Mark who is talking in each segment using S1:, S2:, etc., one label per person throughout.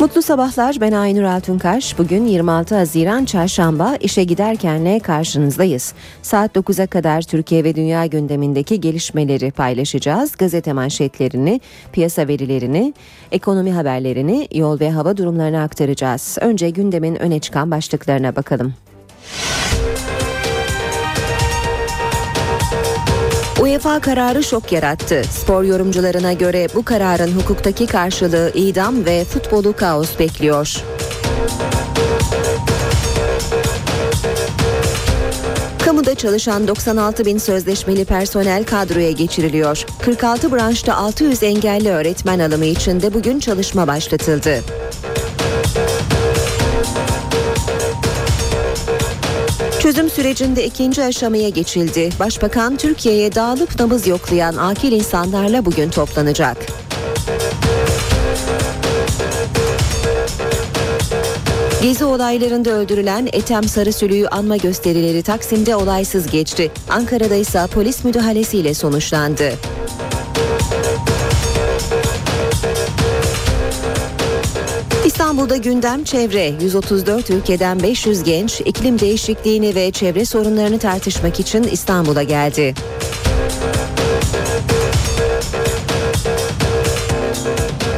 S1: Mutlu sabahlar ben Aynur Altunkaş. Bugün 26 Haziran Çarşamba işe giderkenle karşınızdayız. Saat 9'a kadar Türkiye ve dünya gündemindeki gelişmeleri paylaşacağız. Gazete manşetlerini, piyasa verilerini, ekonomi haberlerini, yol ve hava durumlarını aktaracağız. Önce gündemin öne çıkan başlıklarına bakalım. UEFA kararı şok yarattı. Spor yorumcularına göre bu kararın hukuktaki karşılığı idam ve futbolu kaos bekliyor. Kamuda çalışan 96 bin sözleşmeli personel kadroya geçiriliyor. 46 branşta 600 engelli öğretmen alımı için de bugün çalışma başlatıldı. Çözüm sürecinde ikinci aşamaya geçildi. Başbakan Türkiye'ye dağılıp nabız yoklayan akil insanlarla bugün toplanacak. Gezi olaylarında öldürülen Ethem Sarısülü'yü anma gösterileri Taksim'de olaysız geçti. Ankara'da ise polis müdahalesiyle sonuçlandı. İstanbul'da gündem çevre. 134 ülkeden 500 genç iklim değişikliğini ve çevre sorunlarını tartışmak için İstanbul'a geldi.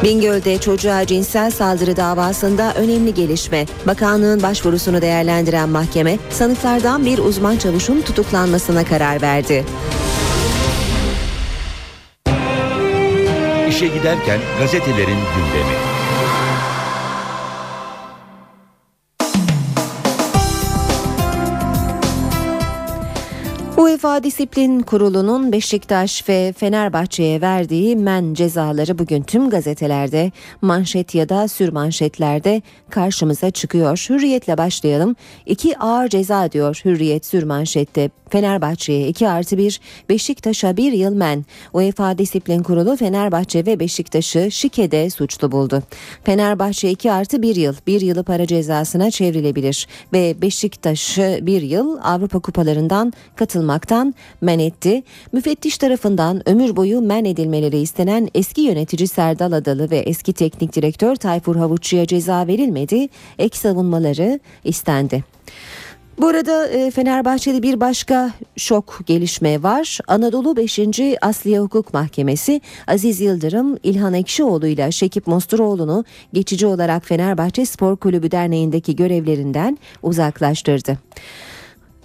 S1: Bingöl'de çocuğa cinsel saldırı davasında önemli gelişme. Bakanlığın başvurusunu değerlendiren mahkeme sanıklardan bir uzman çavuşun tutuklanmasına karar verdi.
S2: İşe giderken gazetelerin gündemi.
S1: UEFA Disiplin Kurulu'nun Beşiktaş ve Fenerbahçe'ye verdiği men cezaları bugün tüm gazetelerde, manşet ya da sürmanşetlerde karşımıza çıkıyor. Hürriyetle başlayalım. İki ağır ceza diyor Hürriyet sürmanşette. Fenerbahçe'ye 2 artı 1, Beşiktaş'a 1 yıl men. UEFA Disiplin Kurulu Fenerbahçe ve Beşiktaş'ı şikede suçlu buldu. Fenerbahçe 2 artı 1 yıl, 1 yılı para cezasına çevrilebilir ve Beşiktaş'ı 1 yıl Avrupa kupalarından katılmaktan men etti. Müfettiş tarafından ömür boyu men edilmeleri istenen eski yönetici Serdal Adalı ve eski teknik direktör Tayfur Havuççu'ya ceza verilmedi. Ek savunmaları istendi. Bu arada e, Fenerbahçe'de bir başka şok gelişme var. Anadolu 5. Asliye Hukuk Mahkemesi Aziz Yıldırım, İlhan Ekşioğlu ile Şekip Mosturoğlu'nu geçici olarak Fenerbahçe Spor Kulübü Derneği'ndeki görevlerinden uzaklaştırdı.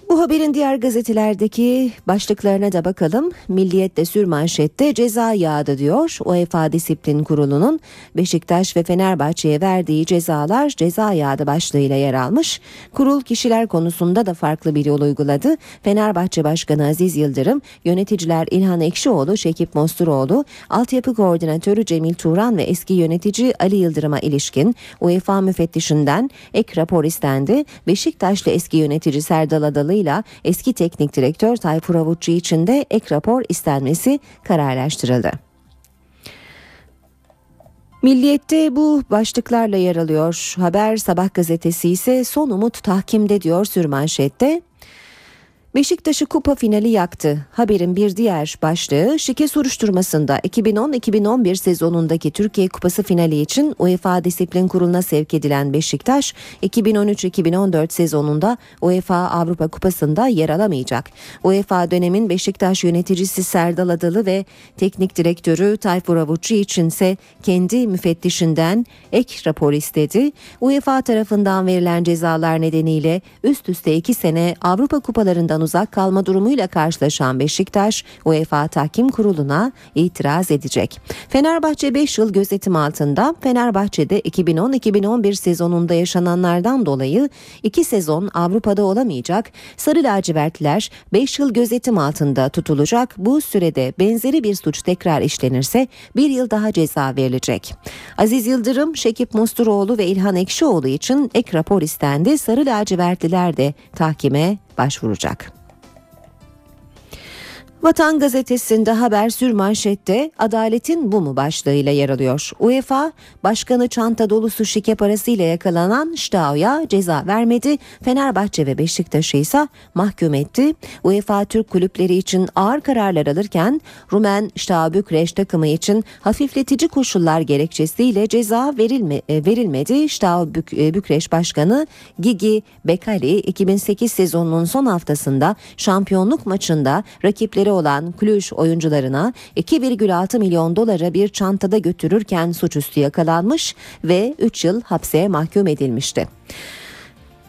S1: Bu haberin diğer gazetelerdeki başlıklarına da bakalım. Milliyet'te sürmanşette ceza yağdı diyor. UEFA Disiplin Kurulu'nun Beşiktaş ve Fenerbahçe'ye verdiği cezalar ceza yağdı başlığıyla yer almış. Kurul kişiler konusunda da farklı bir yol uyguladı. Fenerbahçe Başkanı Aziz Yıldırım, yöneticiler İlhan Ekşioğlu, Şekip Mosturoğlu, altyapı koordinatörü Cemil Turan ve eski yönetici Ali Yıldırım'a ilişkin UEFA müfettişinden ek rapor istendi. Beşiktaşlı eski yönetici Serdal Adalı ile eski teknik direktör Tayfur Avutçu için de ek rapor istenmesi kararlaştırıldı. Milliyette bu başlıklarla yer alıyor. Haber Sabah gazetesi ise son umut tahkimde diyor sürmanşette. Beşiktaş'ı kupa finali yaktı. Haberin bir diğer başlığı şike soruşturmasında 2010-2011 sezonundaki Türkiye Kupası finali için UEFA Disiplin Kurulu'na sevk edilen Beşiktaş 2013-2014 sezonunda UEFA Avrupa Kupası'nda yer alamayacak. UEFA dönemin Beşiktaş yöneticisi Serdal Adalı ve teknik direktörü Tayfur Avuççu içinse kendi müfettişinden ek rapor istedi. UEFA tarafından verilen cezalar nedeniyle üst üste iki sene Avrupa Kupalarından uzak kalma durumuyla karşılaşan Beşiktaş UEFA Tahkim Kurulu'na itiraz edecek. Fenerbahçe 5 yıl gözetim altında. Fenerbahçe'de 2010-2011 sezonunda yaşananlardan dolayı 2 sezon Avrupa'da olamayacak. Sarı lacivertliler 5 yıl gözetim altında tutulacak. Bu sürede benzeri bir suç tekrar işlenirse 1 yıl daha ceza verilecek. Aziz Yıldırım, Şekip Mosturoğlu ve İlhan Ekşioğlu için ek rapor istendi. Sarı lacivertliler de tahkime başvuracak. Vatan gazetesinde haber sür manşette adaletin bu mu başlığıyla yer alıyor. UEFA başkanı çanta dolusu şike parasıyla yakalanan Ştao'ya ceza vermedi. Fenerbahçe ve Beşiktaş'ı ise mahkum etti. UEFA Türk kulüpleri için ağır kararlar alırken Rumen Ştao Bükreş takımı için hafifletici koşullar gerekçesiyle ceza verilme, e, verilmedi. Ştao Bük, e, Bükreş Başkanı Gigi Bekali 2008 sezonunun son haftasında şampiyonluk maçında rakipleri olan Cluj oyuncularına 2,6 milyon dolara bir çantada götürürken suçüstü yakalanmış ve 3 yıl hapse mahkum edilmişti.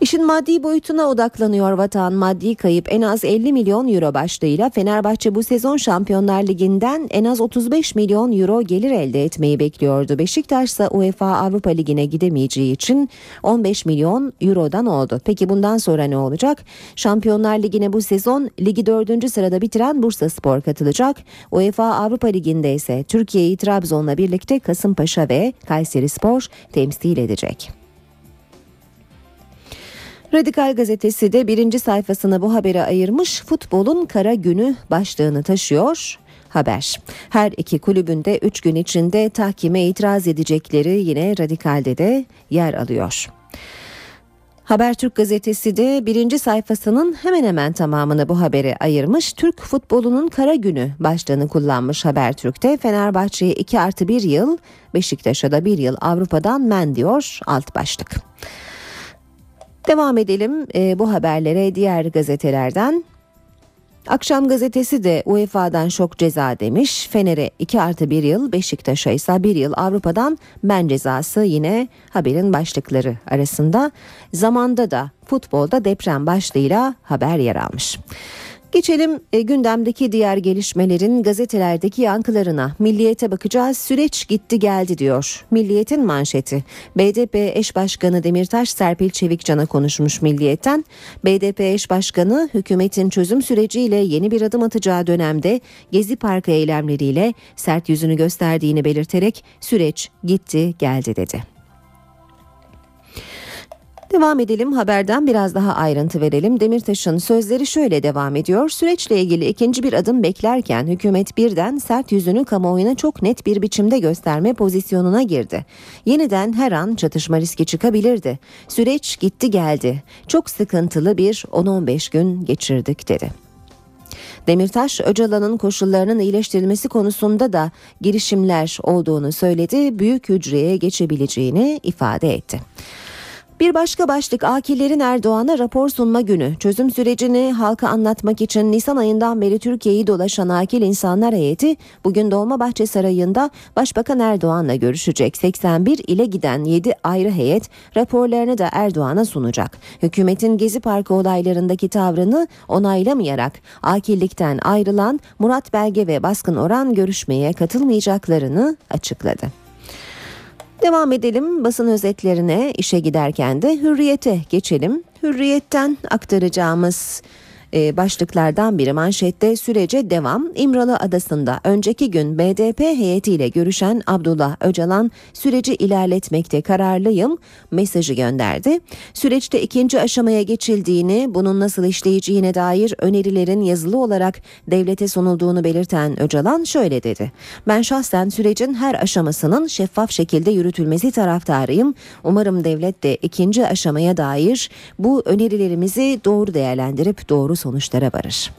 S1: İşin maddi boyutuna odaklanıyor vatan. Maddi kayıp en az 50 milyon euro başlığıyla Fenerbahçe bu sezon Şampiyonlar Ligi'nden en az 35 milyon euro gelir elde etmeyi bekliyordu. Beşiktaş ise UEFA Avrupa Ligi'ne gidemeyeceği için 15 milyon eurodan oldu. Peki bundan sonra ne olacak? Şampiyonlar Ligi'ne bu sezon ligi 4. sırada bitiren Bursa Spor katılacak. UEFA Avrupa Ligi'nde ise Türkiye'yi Trabzon'la birlikte Kasımpaşa ve Kayseri Spor temsil edecek. Radikal gazetesi de birinci sayfasına bu haberi ayırmış futbolun kara günü başlığını taşıyor. Haber. Her iki kulübünde 3 gün içinde tahkime itiraz edecekleri yine Radikal'de de yer alıyor. Habertürk gazetesi de birinci sayfasının hemen hemen tamamını bu habere ayırmış. Türk futbolunun kara günü başlığını kullanmış Habertürk'te. Fenerbahçe'ye 2 artı 1 yıl, Beşiktaş'a da 1 yıl Avrupa'dan men diyor alt başlık. Devam edelim e, bu haberlere diğer gazetelerden. Akşam gazetesi de UEFA'dan şok ceza demiş. Fener'e 2 artı 1 yıl, Beşiktaş'a ise 1 yıl Avrupa'dan men cezası yine haberin başlıkları arasında. Zamanda da futbolda deprem başlığıyla haber yer almış. Geçelim e, gündemdeki diğer gelişmelerin gazetelerdeki yankılarına. Milliyete bakacağız. Süreç gitti geldi diyor. Milliyetin manşeti. BDP eş başkanı Demirtaş Serpil Çevikcan'a konuşmuş Milliyet'ten. BDP eş başkanı hükümetin çözüm süreciyle yeni bir adım atacağı dönemde Gezi Parkı eylemleriyle sert yüzünü gösterdiğini belirterek süreç gitti geldi dedi. Devam edelim haberden biraz daha ayrıntı verelim. Demirtaş'ın sözleri şöyle devam ediyor. Süreçle ilgili ikinci bir adım beklerken hükümet birden sert yüzünü kamuoyuna çok net bir biçimde gösterme pozisyonuna girdi. Yeniden her an çatışma riski çıkabilirdi. Süreç gitti geldi. Çok sıkıntılı bir 10-15 gün geçirdik dedi. Demirtaş, Öcalan'ın koşullarının iyileştirilmesi konusunda da girişimler olduğunu söyledi, büyük hücreye geçebileceğini ifade etti. Bir başka başlık Akillerin Erdoğan'a rapor sunma günü. Çözüm sürecini halka anlatmak için Nisan ayından beri Türkiye'yi dolaşan Akil insanlar heyeti bugün Dolmabahçe Sarayı'nda Başbakan Erdoğan'la görüşecek. 81 ile giden 7 ayrı heyet raporlarını da Erdoğan'a sunacak. Hükümetin Gezi Parkı olaylarındaki tavrını onaylamayarak Akillikten ayrılan Murat Belge ve Baskın Oran görüşmeye katılmayacaklarını açıkladı. Devam edelim basın özetlerine işe giderken de hürriyete geçelim. Hürriyetten aktaracağımız e, başlıklardan biri manşette sürece devam. İmralı Adası'nda önceki gün BDP heyetiyle görüşen Abdullah Öcalan süreci ilerletmekte kararlıyım mesajı gönderdi. Süreçte ikinci aşamaya geçildiğini, bunun nasıl işleyeceğine dair önerilerin yazılı olarak devlete sunulduğunu belirten Öcalan şöyle dedi. Ben şahsen sürecin her aşamasının şeffaf şekilde yürütülmesi taraftarıyım. Umarım devlet de ikinci aşamaya dair bu önerilerimizi doğru değerlendirip doğru sonuçlara varır.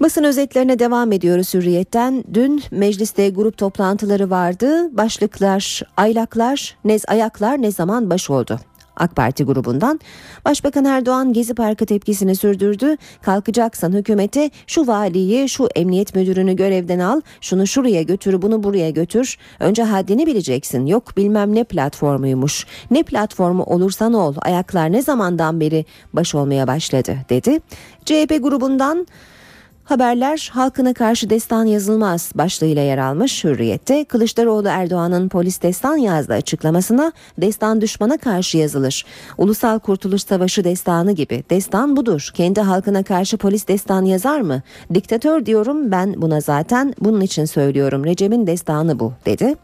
S1: Basın özetlerine devam ediyoruz Hürriyet'ten. Dün mecliste grup toplantıları vardı. Başlıklar, aylaklar, nez ayaklar ne zaman baş oldu? AK Parti grubundan. Başbakan Erdoğan Gezi Parkı tepkisini sürdürdü. Kalkacaksan hükümete şu valiyi, şu emniyet müdürünü görevden al, şunu şuraya götür, bunu buraya götür. Önce haddini bileceksin. Yok bilmem ne platformuymuş. Ne platformu olursan ol. Ayaklar ne zamandan beri baş olmaya başladı dedi. CHP grubundan Haberler halkına karşı destan yazılmaz başlığıyla yer almış Hürriyet'te Kılıçdaroğlu Erdoğan'ın polis destan yazdı açıklamasına destan düşmana karşı yazılır. Ulusal Kurtuluş Savaşı destanı gibi destan budur. Kendi halkına karşı polis destan yazar mı? Diktatör diyorum ben buna zaten bunun için söylüyorum. Recep'in destanı bu dedi.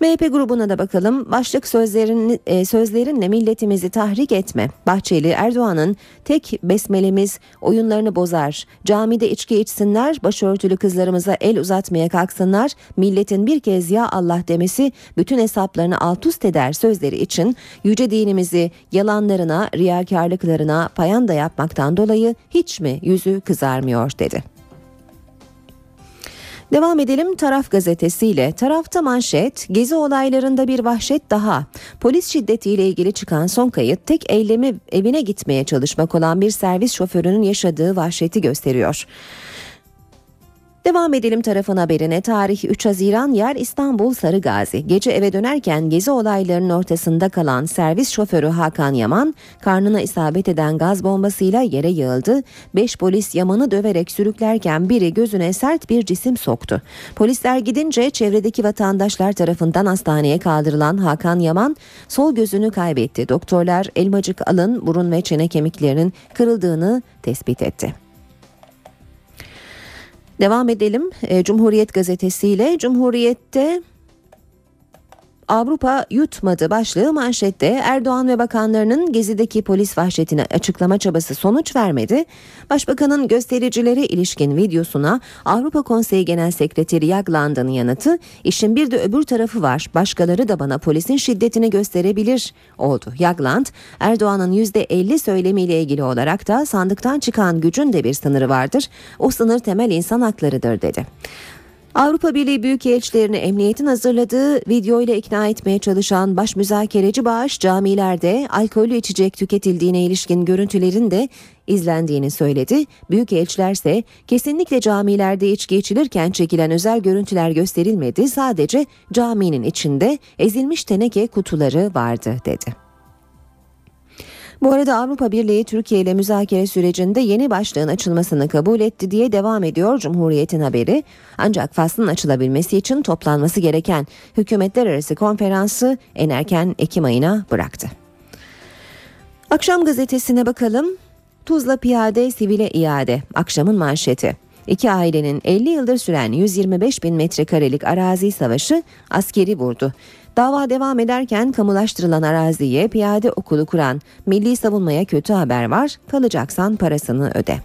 S1: MHP grubuna da bakalım. Başlık sözlerin, e, sözlerinle milletimizi tahrik etme. Bahçeli Erdoğan'ın tek besmelemiz oyunlarını bozar. Camide içki içsinler, başörtülü kızlarımıza el uzatmaya kalksınlar. Milletin bir kez ya Allah demesi bütün hesaplarını alt üst eder sözleri için yüce dinimizi yalanlarına, riyakarlıklarına payanda yapmaktan dolayı hiç mi yüzü kızarmıyor dedi. Devam edelim Taraf gazetesiyle. Tarafta manşet, gezi olaylarında bir vahşet daha. Polis şiddetiyle ilgili çıkan son kayıt tek eylemi evine gitmeye çalışmak olan bir servis şoförünün yaşadığı vahşeti gösteriyor. Devam edelim tarafın haberine. Tarih 3 Haziran yer İstanbul Sarıgazi. Gece eve dönerken gezi olaylarının ortasında kalan servis şoförü Hakan Yaman karnına isabet eden gaz bombasıyla yere yığıldı. 5 polis Yaman'ı döverek sürüklerken biri gözüne sert bir cisim soktu. Polisler gidince çevredeki vatandaşlar tarafından hastaneye kaldırılan Hakan Yaman sol gözünü kaybetti. Doktorlar elmacık alın, burun ve çene kemiklerinin kırıldığını tespit etti. Devam edelim e, Cumhuriyet gazetesiyle. Cumhuriyet'te Avrupa yutmadı başlığı manşette Erdoğan ve bakanlarının gezideki polis vahşetine açıklama çabası sonuç vermedi. Başbakanın göstericilere ilişkin videosuna Avrupa Konseyi Genel Sekreteri Jagland'ın yanıtı işin bir de öbür tarafı var başkaları da bana polisin şiddetini gösterebilir oldu. Jagland Erdoğan'ın %50 söylemiyle ilgili olarak da sandıktan çıkan gücün de bir sınırı vardır. O sınır temel insan haklarıdır dedi. Avrupa Birliği Büyükelçilerini emniyetin hazırladığı video ile ikna etmeye çalışan baş müzakereci bağış camilerde alkollü içecek tüketildiğine ilişkin görüntülerin de izlendiğini söyledi. Büyükelçiler ise kesinlikle camilerde içki içilirken çekilen özel görüntüler gösterilmedi. Sadece caminin içinde ezilmiş teneke kutuları vardı dedi. Bu arada Avrupa Birliği Türkiye ile müzakere sürecinde yeni başlığın açılmasını kabul etti diye devam ediyor Cumhuriyet'in haberi. Ancak faslın açılabilmesi için toplanması gereken hükümetler arası konferansı en erken Ekim ayına bıraktı. Akşam gazetesine bakalım. Tuzla piyade sivile iade. Akşamın manşeti. İki ailenin 50 yıldır süren 125 bin metrekarelik arazi savaşı askeri vurdu. Dava devam ederken kamulaştırılan araziye piyade okulu kuran Milli Savunma'ya kötü haber var. Kalacaksan parasını öde.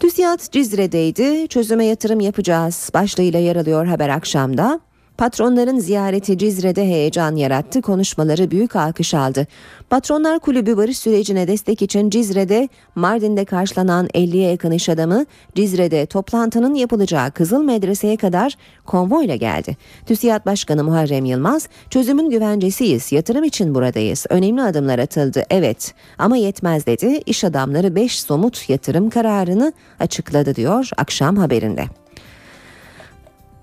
S1: TÜSİAD Cizre'deydi. Çözüme yatırım yapacağız. Başlığıyla yer alıyor haber akşamda. Patronların ziyareti Cizre'de heyecan yarattı, konuşmaları büyük alkış aldı. Patronlar Kulübü barış sürecine destek için Cizre'de, Mardin'de karşılanan 50'ye yakın iş adamı Cizre'de toplantının yapılacağı Kızıl Medrese'ye kadar konvoyla geldi. TÜSİAD Başkanı Muharrem Yılmaz, çözümün güvencesiyiz, yatırım için buradayız, önemli adımlar atıldı, evet ama yetmez dedi. İş adamları 5 somut yatırım kararını açıkladı diyor akşam haberinde.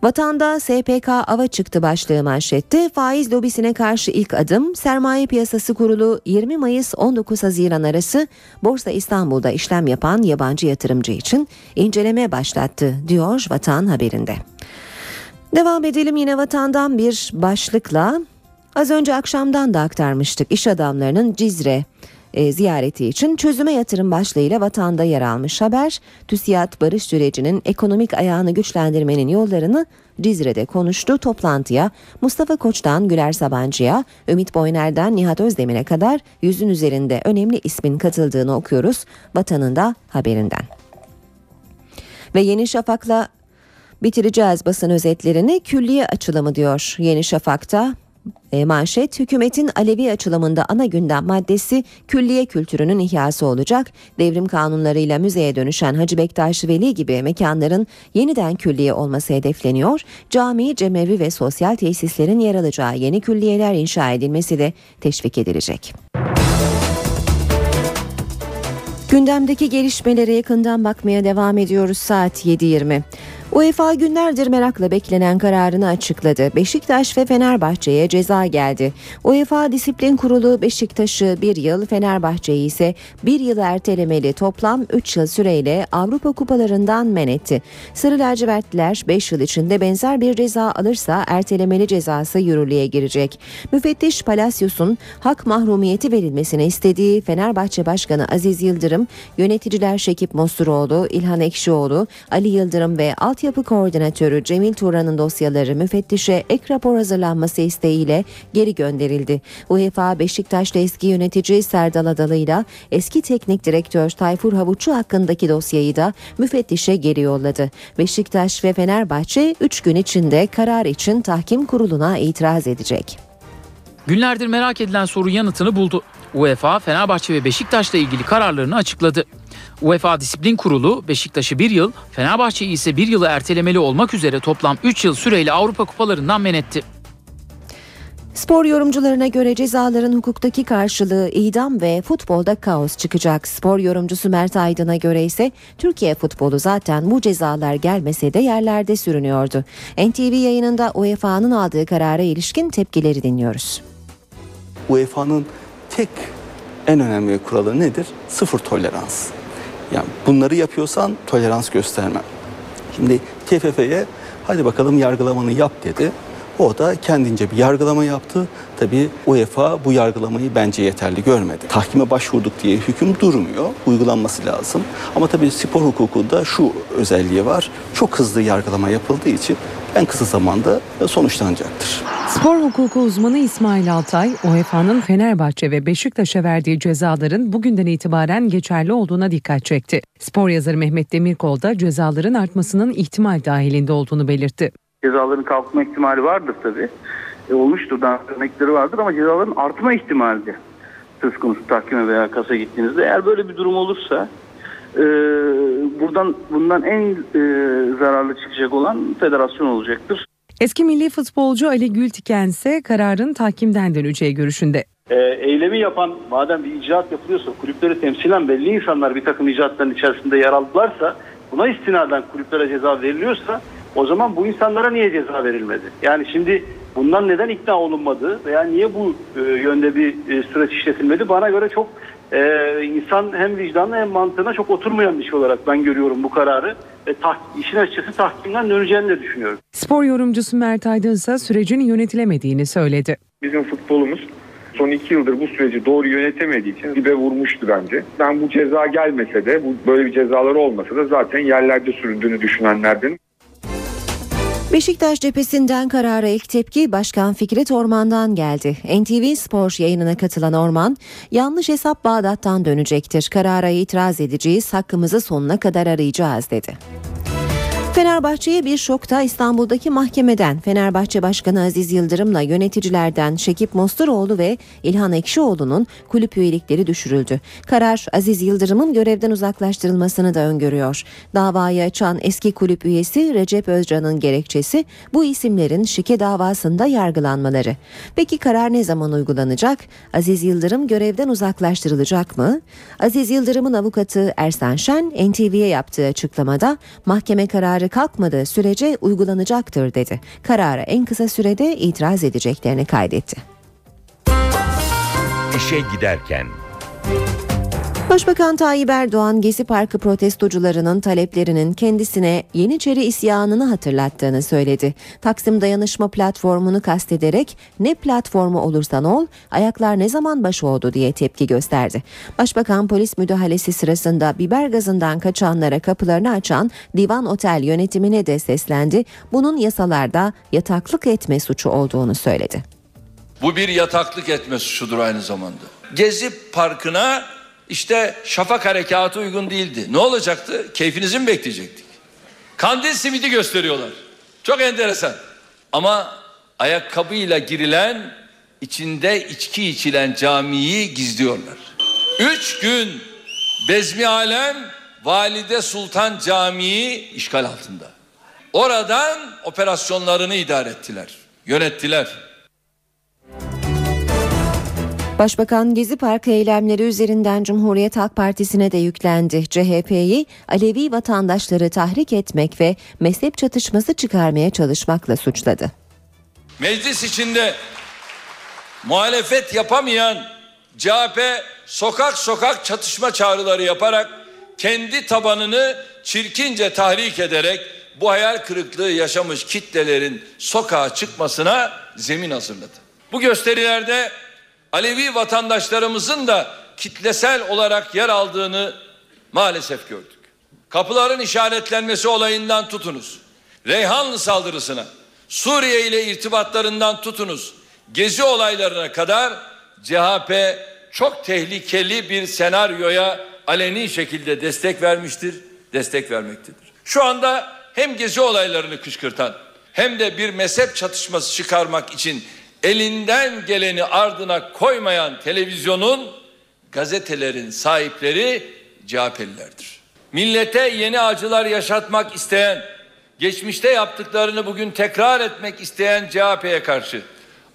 S1: Vatanda SPK ava çıktı başlığı manşette. Faiz lobisine karşı ilk adım Sermaye Piyasası Kurulu 20 Mayıs 19 Haziran arası Borsa İstanbul'da işlem yapan yabancı yatırımcı için inceleme başlattı diyor Vatan haberinde. Devam edelim yine vatandan bir başlıkla. Az önce akşamdan da aktarmıştık iş adamlarının Cizre e, ziyareti için çözüme yatırım başlığıyla vatanda yer almış haber. TÜSİAD barış sürecinin ekonomik ayağını güçlendirmenin yollarını Cizre'de konuştu. Toplantıya Mustafa Koç'tan Güler Sabancı'ya, Ümit Boyner'den Nihat Özdemir'e kadar yüzün üzerinde önemli ismin katıldığını okuyoruz vatanın da haberinden. Ve Yeni Şafak'la bitireceğiz basın özetlerini. Külliye açılımı diyor Yeni Şafak'ta. E, manşet hükümetin Alevi açılımında ana gündem maddesi külliye kültürünün ihyası olacak. Devrim kanunlarıyla müzeye dönüşen Hacı Bektaş Veli gibi mekanların yeniden külliye olması hedefleniyor. Cami, cemevi ve sosyal tesislerin yer alacağı yeni külliyeler inşa edilmesi de teşvik edilecek. Gündemdeki gelişmelere yakından bakmaya devam ediyoruz saat 7.20. UEFA günlerdir merakla beklenen kararını açıkladı. Beşiktaş ve Fenerbahçe'ye ceza geldi. UEFA Disiplin Kurulu Beşiktaş'ı bir yıl, Fenerbahçe'yi ise bir yıl ertelemeli toplam 3 yıl süreyle Avrupa kupalarından men etti. Sarı lacivertliler 5 yıl içinde benzer bir ceza alırsa ertelemeli cezası yürürlüğe girecek. Müfettiş Palacios'un hak mahrumiyeti verilmesini istediği Fenerbahçe Başkanı Aziz Yıldırım, yöneticiler Şekip Mosturoğlu, İlhan Ekşioğlu, Ali Yıldırım ve alt altyapı koordinatörü Cemil Turan'ın dosyaları müfettişe ek rapor hazırlanması isteğiyle geri gönderildi. UEFA Beşiktaş'ta eski yönetici Serdal Adalı ile eski teknik direktör Tayfur Havuççu hakkındaki dosyayı da müfettişe geri yolladı. Beşiktaş ve Fenerbahçe 3 gün içinde karar için tahkim kuruluna itiraz edecek.
S3: Günlerdir merak edilen soru yanıtını buldu. UEFA, Fenerbahçe ve Beşiktaş'la ilgili kararlarını açıkladı. UEFA Disiplin Kurulu Beşiktaş'ı bir yıl, Fenerbahçe'yi ise bir yılı ertelemeli olmak üzere toplam 3 yıl süreyle Avrupa kupalarından men etti.
S1: Spor yorumcularına göre cezaların hukuktaki karşılığı idam ve futbolda kaos çıkacak. Spor yorumcusu Mert Aydın'a göre ise Türkiye futbolu zaten bu cezalar gelmese de yerlerde sürünüyordu. NTV yayınında UEFA'nın aldığı karara ilişkin tepkileri dinliyoruz.
S4: UEFA'nın tek en önemli kuralı nedir? Sıfır tolerans. Yani bunları yapıyorsan tolerans göstermem. Şimdi TFF'ye hadi bakalım yargılamanı yap dedi. O da kendince bir yargılama yaptı. Tabii UEFA bu yargılamayı bence yeterli görmedi. Tahkime başvurduk diye hüküm durmuyor. Uygulanması lazım. Ama tabii spor hukukunda şu özelliği var. Çok hızlı yargılama yapıldığı için en kısa zamanda sonuçlanacaktır.
S5: Spor hukuku uzmanı İsmail Altay, UEFA'nın Fenerbahçe ve Beşiktaş'a verdiği cezaların bugünden itibaren geçerli olduğuna dikkat çekti. Spor yazarı Mehmet Demirkol da cezaların artmasının ihtimal dahilinde olduğunu belirtti.
S6: Cezaların kalkma ihtimali vardır tabii. E, olmuştur daha örnekleri vardır ama cezaların artma ihtimali söz konusu tahkime veya kasa gittiğinizde. Eğer böyle bir durum olursa e, buradan bundan en e, zararlı çıkacak olan federasyon olacaktır.
S5: Eski milli futbolcu Ali Gültiken ise kararın tahkimden döneceği görüşünde.
S6: E, eylemi yapan madem bir icraat yapılıyorsa kulüpleri temsilen belli insanlar bir takım icraatların içerisinde yer aldılarsa buna istinaden kulüplere ceza veriliyorsa o zaman bu insanlara niye ceza verilmedi? Yani şimdi bundan neden ikna olunmadı veya niye bu e, yönde bir e, süreç işletilmedi? Bana göre çok e, insan hem vicdanına hem mantığına çok oturmayan bir şey olarak ben görüyorum bu kararı. E, tah, işin açıkçası tahkimden döneceğini de düşünüyorum.
S5: Spor yorumcusu Mert Aydın ise sürecin yönetilemediğini söyledi.
S7: Bizim futbolumuz son iki yıldır bu süreci doğru yönetemediği için dibe vurmuştu bence. Ben bu ceza gelmese de bu böyle bir cezaları olmasa da zaten yerlerde süründüğünü düşünenlerden.
S1: Beşiktaş cephesinden karara ilk tepki Başkan Fikret Orman'dan geldi. NTV Spor yayınına katılan Orman, yanlış hesap Bağdat'tan dönecektir. Karara itiraz edeceğiz, hakkımızı sonuna kadar arayacağız dedi. Fenerbahçe'ye bir şokta İstanbul'daki mahkemeden Fenerbahçe Başkanı Aziz Yıldırım'la yöneticilerden Şekip Mosturoğlu ve İlhan Ekşioğlu'nun kulüp üyelikleri düşürüldü. Karar Aziz Yıldırım'ın görevden uzaklaştırılmasını da öngörüyor. Davayı açan eski kulüp üyesi Recep Özcan'ın gerekçesi bu isimlerin şike davasında yargılanmaları. Peki karar ne zaman uygulanacak? Aziz Yıldırım görevden uzaklaştırılacak mı? Aziz Yıldırım'ın avukatı Ersan Şen NTV'ye yaptığı açıklamada mahkeme kararı kalkmadığı sürece uygulanacaktır dedi. Karara en kısa sürede itiraz edeceklerini kaydetti.
S2: İşe giderken
S1: Başbakan Tayyip Erdoğan Gezi Parkı protestocularının taleplerinin kendisine Yeniçeri isyanını hatırlattığını söyledi. Taksim Dayanışma Platformu'nu kastederek ne platformu olursan ol ayaklar ne zaman baş oldu diye tepki gösterdi. Başbakan polis müdahalesi sırasında biber gazından kaçanlara kapılarını açan Divan Otel yönetimine de seslendi. Bunun yasalarda yataklık etme suçu olduğunu söyledi.
S8: Bu bir yataklık etme suçudur aynı zamanda. Gezi Parkı'na işte şafak harekatı uygun değildi. Ne olacaktı? Keyfinizi mi bekleyecektik? Kandil simidi gösteriyorlar. Çok enteresan. Ama ayakkabıyla girilen, içinde içki içilen camiyi gizliyorlar. Üç gün Bezmi Alem Valide Sultan Camii işgal altında. Oradan operasyonlarını idare ettiler, yönettiler.
S1: Başbakan Gezi Parkı eylemleri üzerinden Cumhuriyet Halk Partisi'ne de yüklendi. CHP'yi Alevi vatandaşları tahrik etmek ve mezhep çatışması çıkarmaya çalışmakla suçladı.
S8: Meclis içinde muhalefet yapamayan CHP sokak sokak çatışma çağrıları yaparak kendi tabanını çirkince tahrik ederek bu hayal kırıklığı yaşamış kitlelerin sokağa çıkmasına zemin hazırladı. Bu gösterilerde Alevi vatandaşlarımızın da kitlesel olarak yer aldığını maalesef gördük. Kapıların işaretlenmesi olayından tutunuz. Reyhanlı saldırısına, Suriye ile irtibatlarından tutunuz, gezi olaylarına kadar CHP çok tehlikeli bir senaryoya aleni şekilde destek vermiştir, destek vermektedir. Şu anda hem gezi olaylarını kışkırtan hem de bir mezhep çatışması çıkarmak için elinden geleni ardına koymayan televizyonun gazetelerin sahipleri CHP'lilerdir. Millete yeni acılar yaşatmak isteyen, geçmişte yaptıklarını bugün tekrar etmek isteyen CHP'ye karşı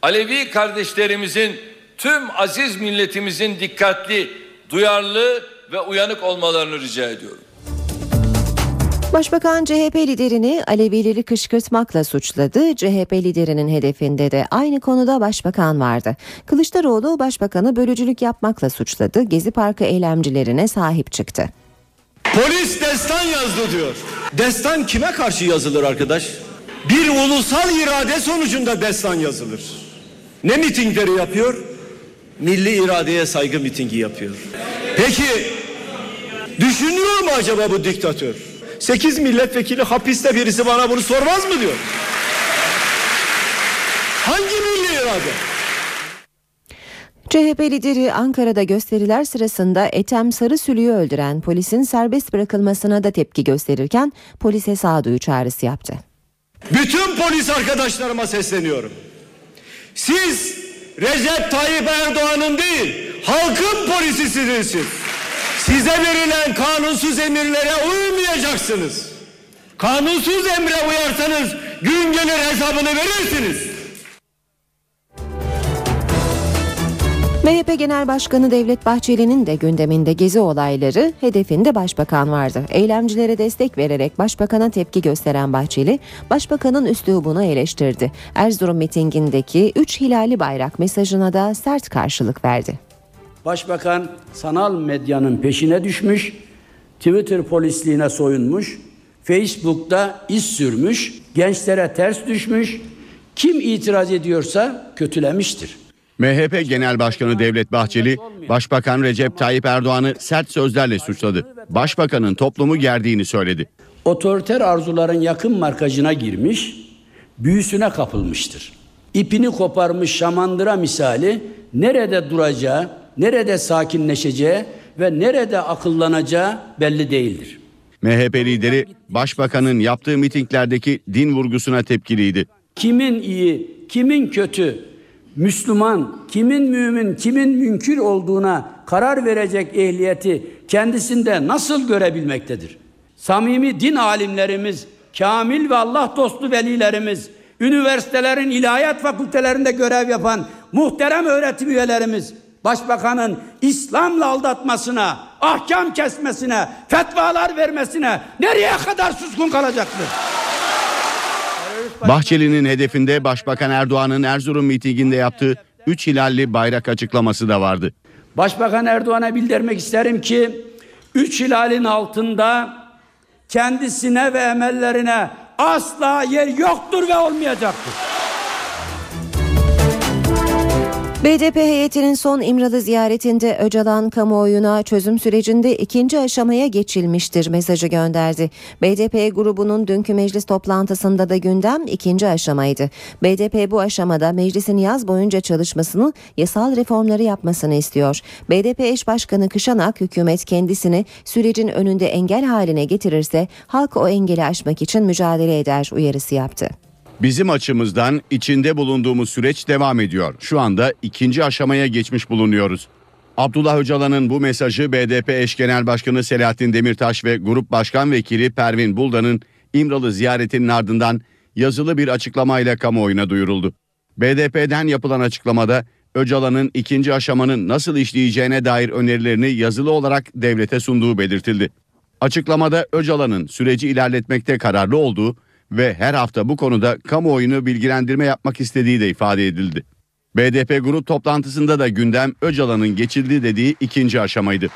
S8: Alevi kardeşlerimizin tüm aziz milletimizin dikkatli, duyarlı ve uyanık olmalarını rica ediyorum.
S1: Başbakan CHP liderini Alevileri kışkırtmakla suçladı. CHP liderinin hedefinde de aynı konuda başbakan vardı. Kılıçdaroğlu başbakanı bölücülük yapmakla suçladı. Gezi Parkı eylemcilerine sahip çıktı.
S9: Polis destan yazdı diyor. Destan kime karşı yazılır arkadaş? Bir ulusal irade sonucunda destan yazılır. Ne mitingleri yapıyor? Milli iradeye saygı mitingi yapıyor. Peki düşünüyor mu acaba bu diktatör? 8 milletvekili hapiste birisi bana bunu sormaz mı diyor. Hangi milli irade?
S1: CHP lideri Ankara'da gösteriler sırasında Etem Sarısülü'yü öldüren polisin serbest bırakılmasına da tepki gösterirken polise sağduyu çağrısı yaptı.
S9: Bütün polis arkadaşlarıma sesleniyorum. Siz Recep Tayyip Erdoğan'ın değil, halkın polisisiniz siz. Size verilen kanunsuz emirlere uymayacaksınız. Kanunsuz emre uyarsanız gün gelir hesabını verirsiniz.
S1: MHP Genel Başkanı Devlet Bahçeli'nin de gündeminde gezi olayları, hedefinde başbakan vardı. Eylemcilere destek vererek başbakana tepki gösteren Bahçeli, başbakanın üslubunu eleştirdi. Erzurum mitingindeki 3 hilali bayrak mesajına da sert karşılık verdi.
S10: Başbakan sanal medyanın peşine düşmüş, Twitter polisliğine soyunmuş, Facebook'ta iz sürmüş, gençlere ters düşmüş, kim itiraz ediyorsa kötülemiştir.
S11: MHP Genel Başkanı Devlet Bahçeli, Başbakan Recep Tayyip Erdoğan'ı sert sözlerle suçladı. Başbakanın toplumu gerdiğini söyledi.
S10: Otoriter arzuların yakın markajına girmiş, büyüsüne kapılmıştır. İpini koparmış şamandıra misali nerede duracağı, nerede sakinleşeceği ve nerede akıllanacağı belli değildir.
S11: MHP lideri Başbakanın yaptığı mitinglerdeki din vurgusuna tepkiliydi.
S10: Kimin iyi, kimin kötü, Müslüman, kimin mümin, kimin münkir olduğuna karar verecek ehliyeti kendisinde nasıl görebilmektedir? Samimi din alimlerimiz, kamil ve Allah dostu velilerimiz, üniversitelerin ilahiyat fakültelerinde görev yapan muhterem öğretim üyelerimiz, başbakanın İslam'la aldatmasına, ahkam kesmesine, fetvalar vermesine nereye kadar suskun kalacaktır?
S11: Bahçeli'nin hedefinde Başbakan Erdoğan'ın Erzurum mitinginde yaptığı 3 hilalli bayrak açıklaması da vardı.
S10: Başbakan Erdoğan'a bildirmek isterim ki üç hilalin altında kendisine ve emellerine asla yer yoktur ve olmayacaktır.
S1: BDP heyetinin son İmralı ziyaretinde Öcalan kamuoyuna çözüm sürecinde ikinci aşamaya geçilmiştir mesajı gönderdi. BDP grubunun dünkü meclis toplantısında da gündem ikinci aşamaydı. BDP bu aşamada meclisin yaz boyunca çalışmasını, yasal reformları yapmasını istiyor. BDP eş başkanı Kışanak hükümet kendisini sürecin önünde engel haline getirirse halk o engeli aşmak için mücadele eder uyarısı yaptı.
S11: Bizim açımızdan içinde bulunduğumuz süreç devam ediyor. Şu anda ikinci aşamaya geçmiş bulunuyoruz. Abdullah Öcalan'ın bu mesajı BDP eş genel başkanı Selahattin Demirtaş ve Grup Başkan Vekili Pervin Buldan'ın İmralı ziyaretinin ardından yazılı bir açıklamayla kamuoyuna duyuruldu. BDP'den yapılan açıklamada Öcalan'ın ikinci aşamanın nasıl işleyeceğine dair önerilerini yazılı olarak devlete sunduğu belirtildi. Açıklamada Öcalan'ın süreci ilerletmekte kararlı olduğu ve her hafta bu konuda kamuoyunu bilgilendirme yapmak istediği de ifade edildi. BDP grup toplantısında da gündem Öcalan'ın geçildi dediği ikinci aşamaydı.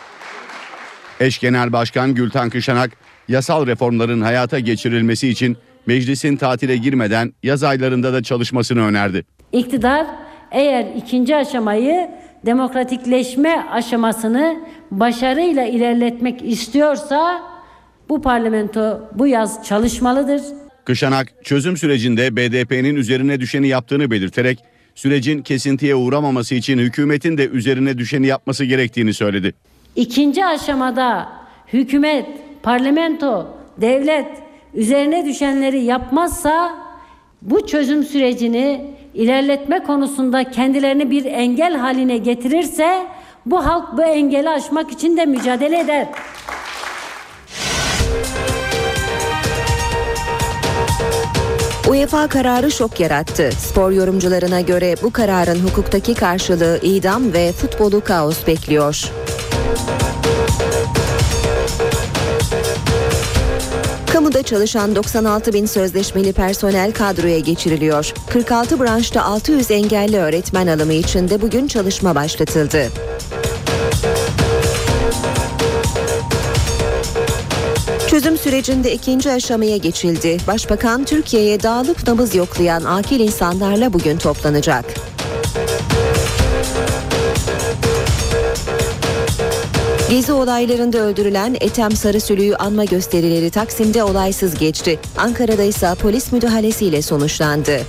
S11: Eş Genel Başkan Gülten Kışanak, yasal reformların hayata geçirilmesi için meclisin tatile girmeden yaz aylarında da çalışmasını önerdi.
S12: İktidar eğer ikinci aşamayı demokratikleşme aşamasını başarıyla ilerletmek istiyorsa bu parlamento bu yaz çalışmalıdır.
S11: Kışanak çözüm sürecinde BDP'nin üzerine düşeni yaptığını belirterek sürecin kesintiye uğramaması için hükümetin de üzerine düşeni yapması gerektiğini söyledi.
S12: İkinci aşamada hükümet, parlamento, devlet üzerine düşenleri yapmazsa bu çözüm sürecini ilerletme konusunda kendilerini bir engel haline getirirse bu halk bu engeli aşmak için de mücadele eder.
S1: UEFA kararı şok yarattı. Spor yorumcularına göre bu kararın hukuktaki karşılığı idam ve futbolu kaos bekliyor. Kamuda çalışan 96 bin sözleşmeli personel kadroya geçiriliyor. 46 branşta 600 engelli öğretmen alımı için de bugün çalışma başlatıldı. Çözüm sürecinde ikinci aşamaya geçildi. Başbakan Türkiye'ye dağılıp nabız yoklayan akil insanlarla bugün toplanacak. Gezi olaylarında öldürülen Ethem Sarısülü'yü anma gösterileri Taksim'de olaysız geçti. Ankara'da ise polis müdahalesiyle sonuçlandı.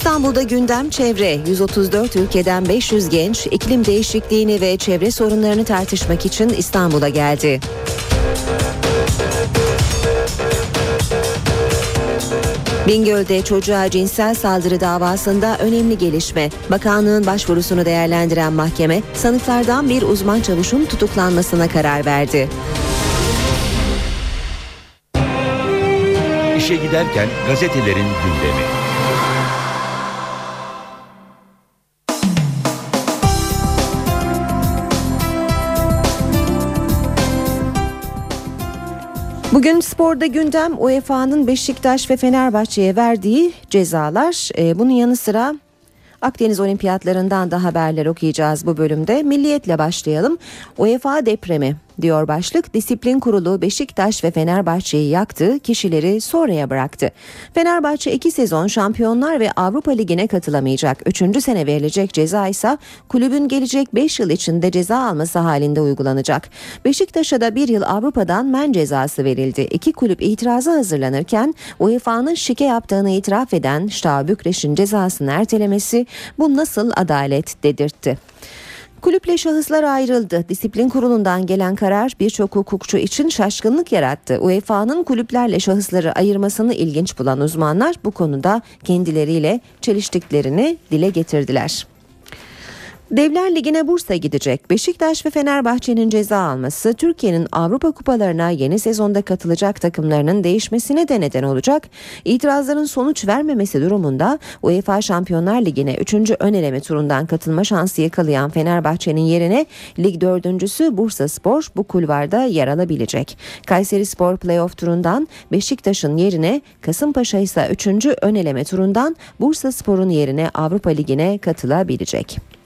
S1: İstanbul'da gündem çevre. 134 ülkeden 500 genç iklim değişikliğini ve çevre sorunlarını tartışmak için İstanbul'a geldi. Bingöl'de çocuğa cinsel saldırı davasında önemli gelişme. Bakanlığın başvurusunu değerlendiren mahkeme sanıklardan bir uzman çavuşun tutuklanmasına karar verdi.
S2: İşe giderken gazetelerin gündemi.
S1: Bugün sporda gündem UEFA'nın Beşiktaş ve Fenerbahçe'ye verdiği cezalar. Ee, bunun yanı sıra Akdeniz Olimpiyatlarından da haberler okuyacağız bu bölümde. Milliyetle başlayalım. UEFA depremi diyor başlık. Disiplin Kurulu Beşiktaş ve Fenerbahçe'yi yaktı, kişileri sonraya bıraktı. Fenerbahçe iki sezon Şampiyonlar ve Avrupa Ligi'ne katılamayacak. Üçüncü sene verilecek ceza ise kulübün gelecek 5 yıl içinde ceza alması halinde uygulanacak. Beşiktaş'a da bir yıl Avrupa'dan men cezası verildi. İki kulüp itirazı hazırlanırken UEFA'nın şike yaptığını itiraf eden Şta Bükreş'in cezasını ertelemesi bu nasıl adalet dedirtti. Kulüple şahıslar ayrıldı. Disiplin kurulundan gelen karar birçok hukukçu için şaşkınlık yarattı. UEFA'nın kulüplerle şahısları ayırmasını ilginç bulan uzmanlar bu konuda kendileriyle çeliştiklerini dile getirdiler. Devler Ligi'ne Bursa gidecek. Beşiktaş ve Fenerbahçe'nin ceza alması Türkiye'nin Avrupa kupalarına yeni sezonda katılacak takımlarının değişmesine de neden olacak. İtirazların sonuç vermemesi durumunda UEFA Şampiyonlar Ligi'ne 3. ön eleme turundan katılma şansı yakalayan Fenerbahçe'nin yerine lig dördüncüsü Bursa Spor bu kulvarda yer alabilecek. Kayseri Spor playoff turundan Beşiktaş'ın yerine Kasımpaşa ise 3. ön eleme turundan Bursa Spor'un yerine Avrupa Ligi'ne katılabilecek.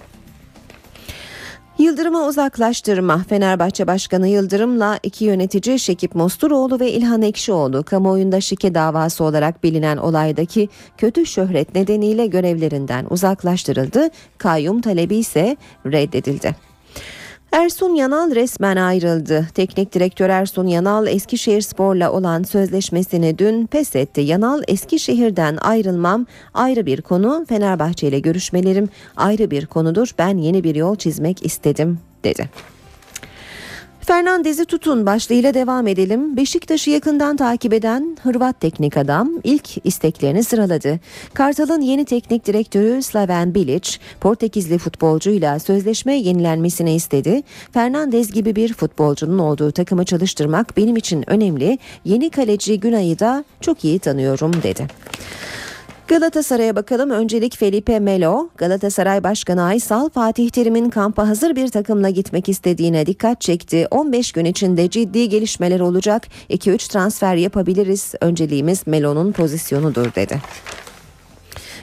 S1: Yıldırım'ı uzaklaştırma. Fenerbahçe Başkanı Yıldırım'la iki yönetici Şekip Mosturoğlu ve İlhan Ekşioğlu kamuoyunda şike davası olarak bilinen olaydaki kötü şöhret nedeniyle görevlerinden uzaklaştırıldı. Kayyum talebi ise reddedildi. Ersun Yanal resmen ayrıldı. Teknik direktör Ersun Yanal Eskişehir Spor'la olan sözleşmesini dün pes etti. Yanal Eskişehir'den ayrılmam ayrı bir konu. Fenerbahçe ile görüşmelerim ayrı bir konudur. Ben yeni bir yol çizmek istedim dedi. Fernandez'i tutun başlığıyla devam edelim. Beşiktaş'ı yakından takip eden Hırvat teknik adam ilk isteklerini sıraladı. Kartal'ın yeni teknik direktörü Slaven Bilic, Portekizli futbolcuyla sözleşme yenilenmesini istedi. Fernandez gibi bir futbolcunun olduğu takımı çalıştırmak benim için önemli. Yeni kaleci Günay'ı da çok iyi tanıyorum dedi. Galatasaray'a bakalım. Öncelik Felipe Melo, Galatasaray Başkanı Aysal Fatih Terim'in kampa hazır bir takımla gitmek istediğine dikkat çekti. 15 gün içinde ciddi gelişmeler olacak. 2-3 transfer yapabiliriz. Önceliğimiz Melo'nun pozisyonudur dedi.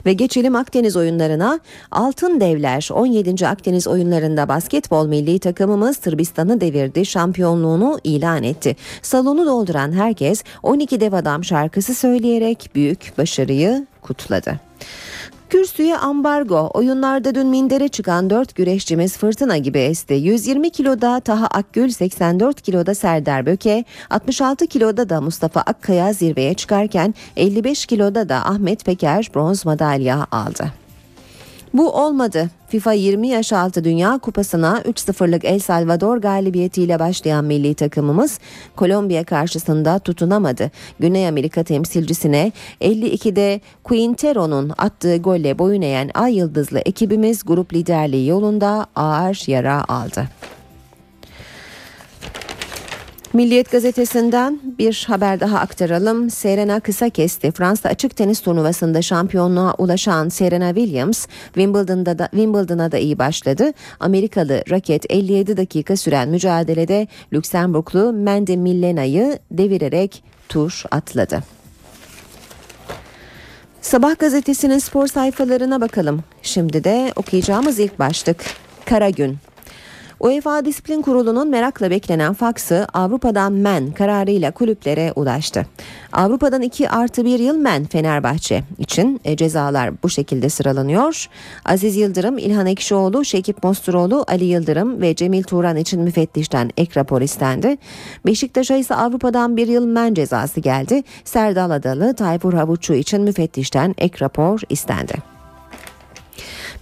S1: Ve geçelim Akdeniz oyunlarına. Altın Devler 17. Akdeniz oyunlarında basketbol milli takımımız Sırbistan'ı devirdi. Şampiyonluğunu ilan etti. Salonu dolduran herkes 12 dev adam şarkısı söyleyerek büyük başarıyı kutladı. Kürsüye ambargo. Oyunlarda dün mindere çıkan 4 güreşçimiz fırtına gibi esti. 120 kiloda Taha Akgül, 84 kiloda Serdar Böke, 66 kiloda da Mustafa Akkaya zirveye çıkarken 55 kiloda da Ahmet Peker bronz madalya aldı. Bu olmadı. FIFA 20 yaş altı Dünya Kupası'na 3-0'lık El Salvador galibiyetiyle başlayan milli takımımız Kolombiya karşısında tutunamadı. Güney Amerika temsilcisine 52'de Quintero'nun attığı golle boyun eğen Ay Yıldızlı ekibimiz grup liderliği yolunda ağır yara aldı. Milliyet gazetesinden bir haber daha aktaralım. Serena kısa kesti. Fransa açık tenis turnuvasında şampiyonluğa ulaşan Serena Williams Wimbledon'da da, Wimbledon'a da iyi başladı. Amerikalı raket 57 dakika süren mücadelede Lüksemburglu Mandy Millena'yı devirerek tur atladı. Sabah gazetesinin spor sayfalarına bakalım. Şimdi de okuyacağımız ilk başlık. Kara gün. UEFA Disiplin Kurulu'nun merakla beklenen faksı Avrupa'dan men kararıyla kulüplere ulaştı. Avrupa'dan 2 artı 1 yıl men Fenerbahçe için e, cezalar bu şekilde sıralanıyor. Aziz Yıldırım, İlhan Ekşioğlu, Şekip Mosturoğlu, Ali Yıldırım ve Cemil Turan için müfettişten ek rapor istendi. Beşiktaş'a ise Avrupa'dan 1 yıl men cezası geldi. Serdal Adalı, Tayfur Havuççu için müfettişten ek rapor istendi.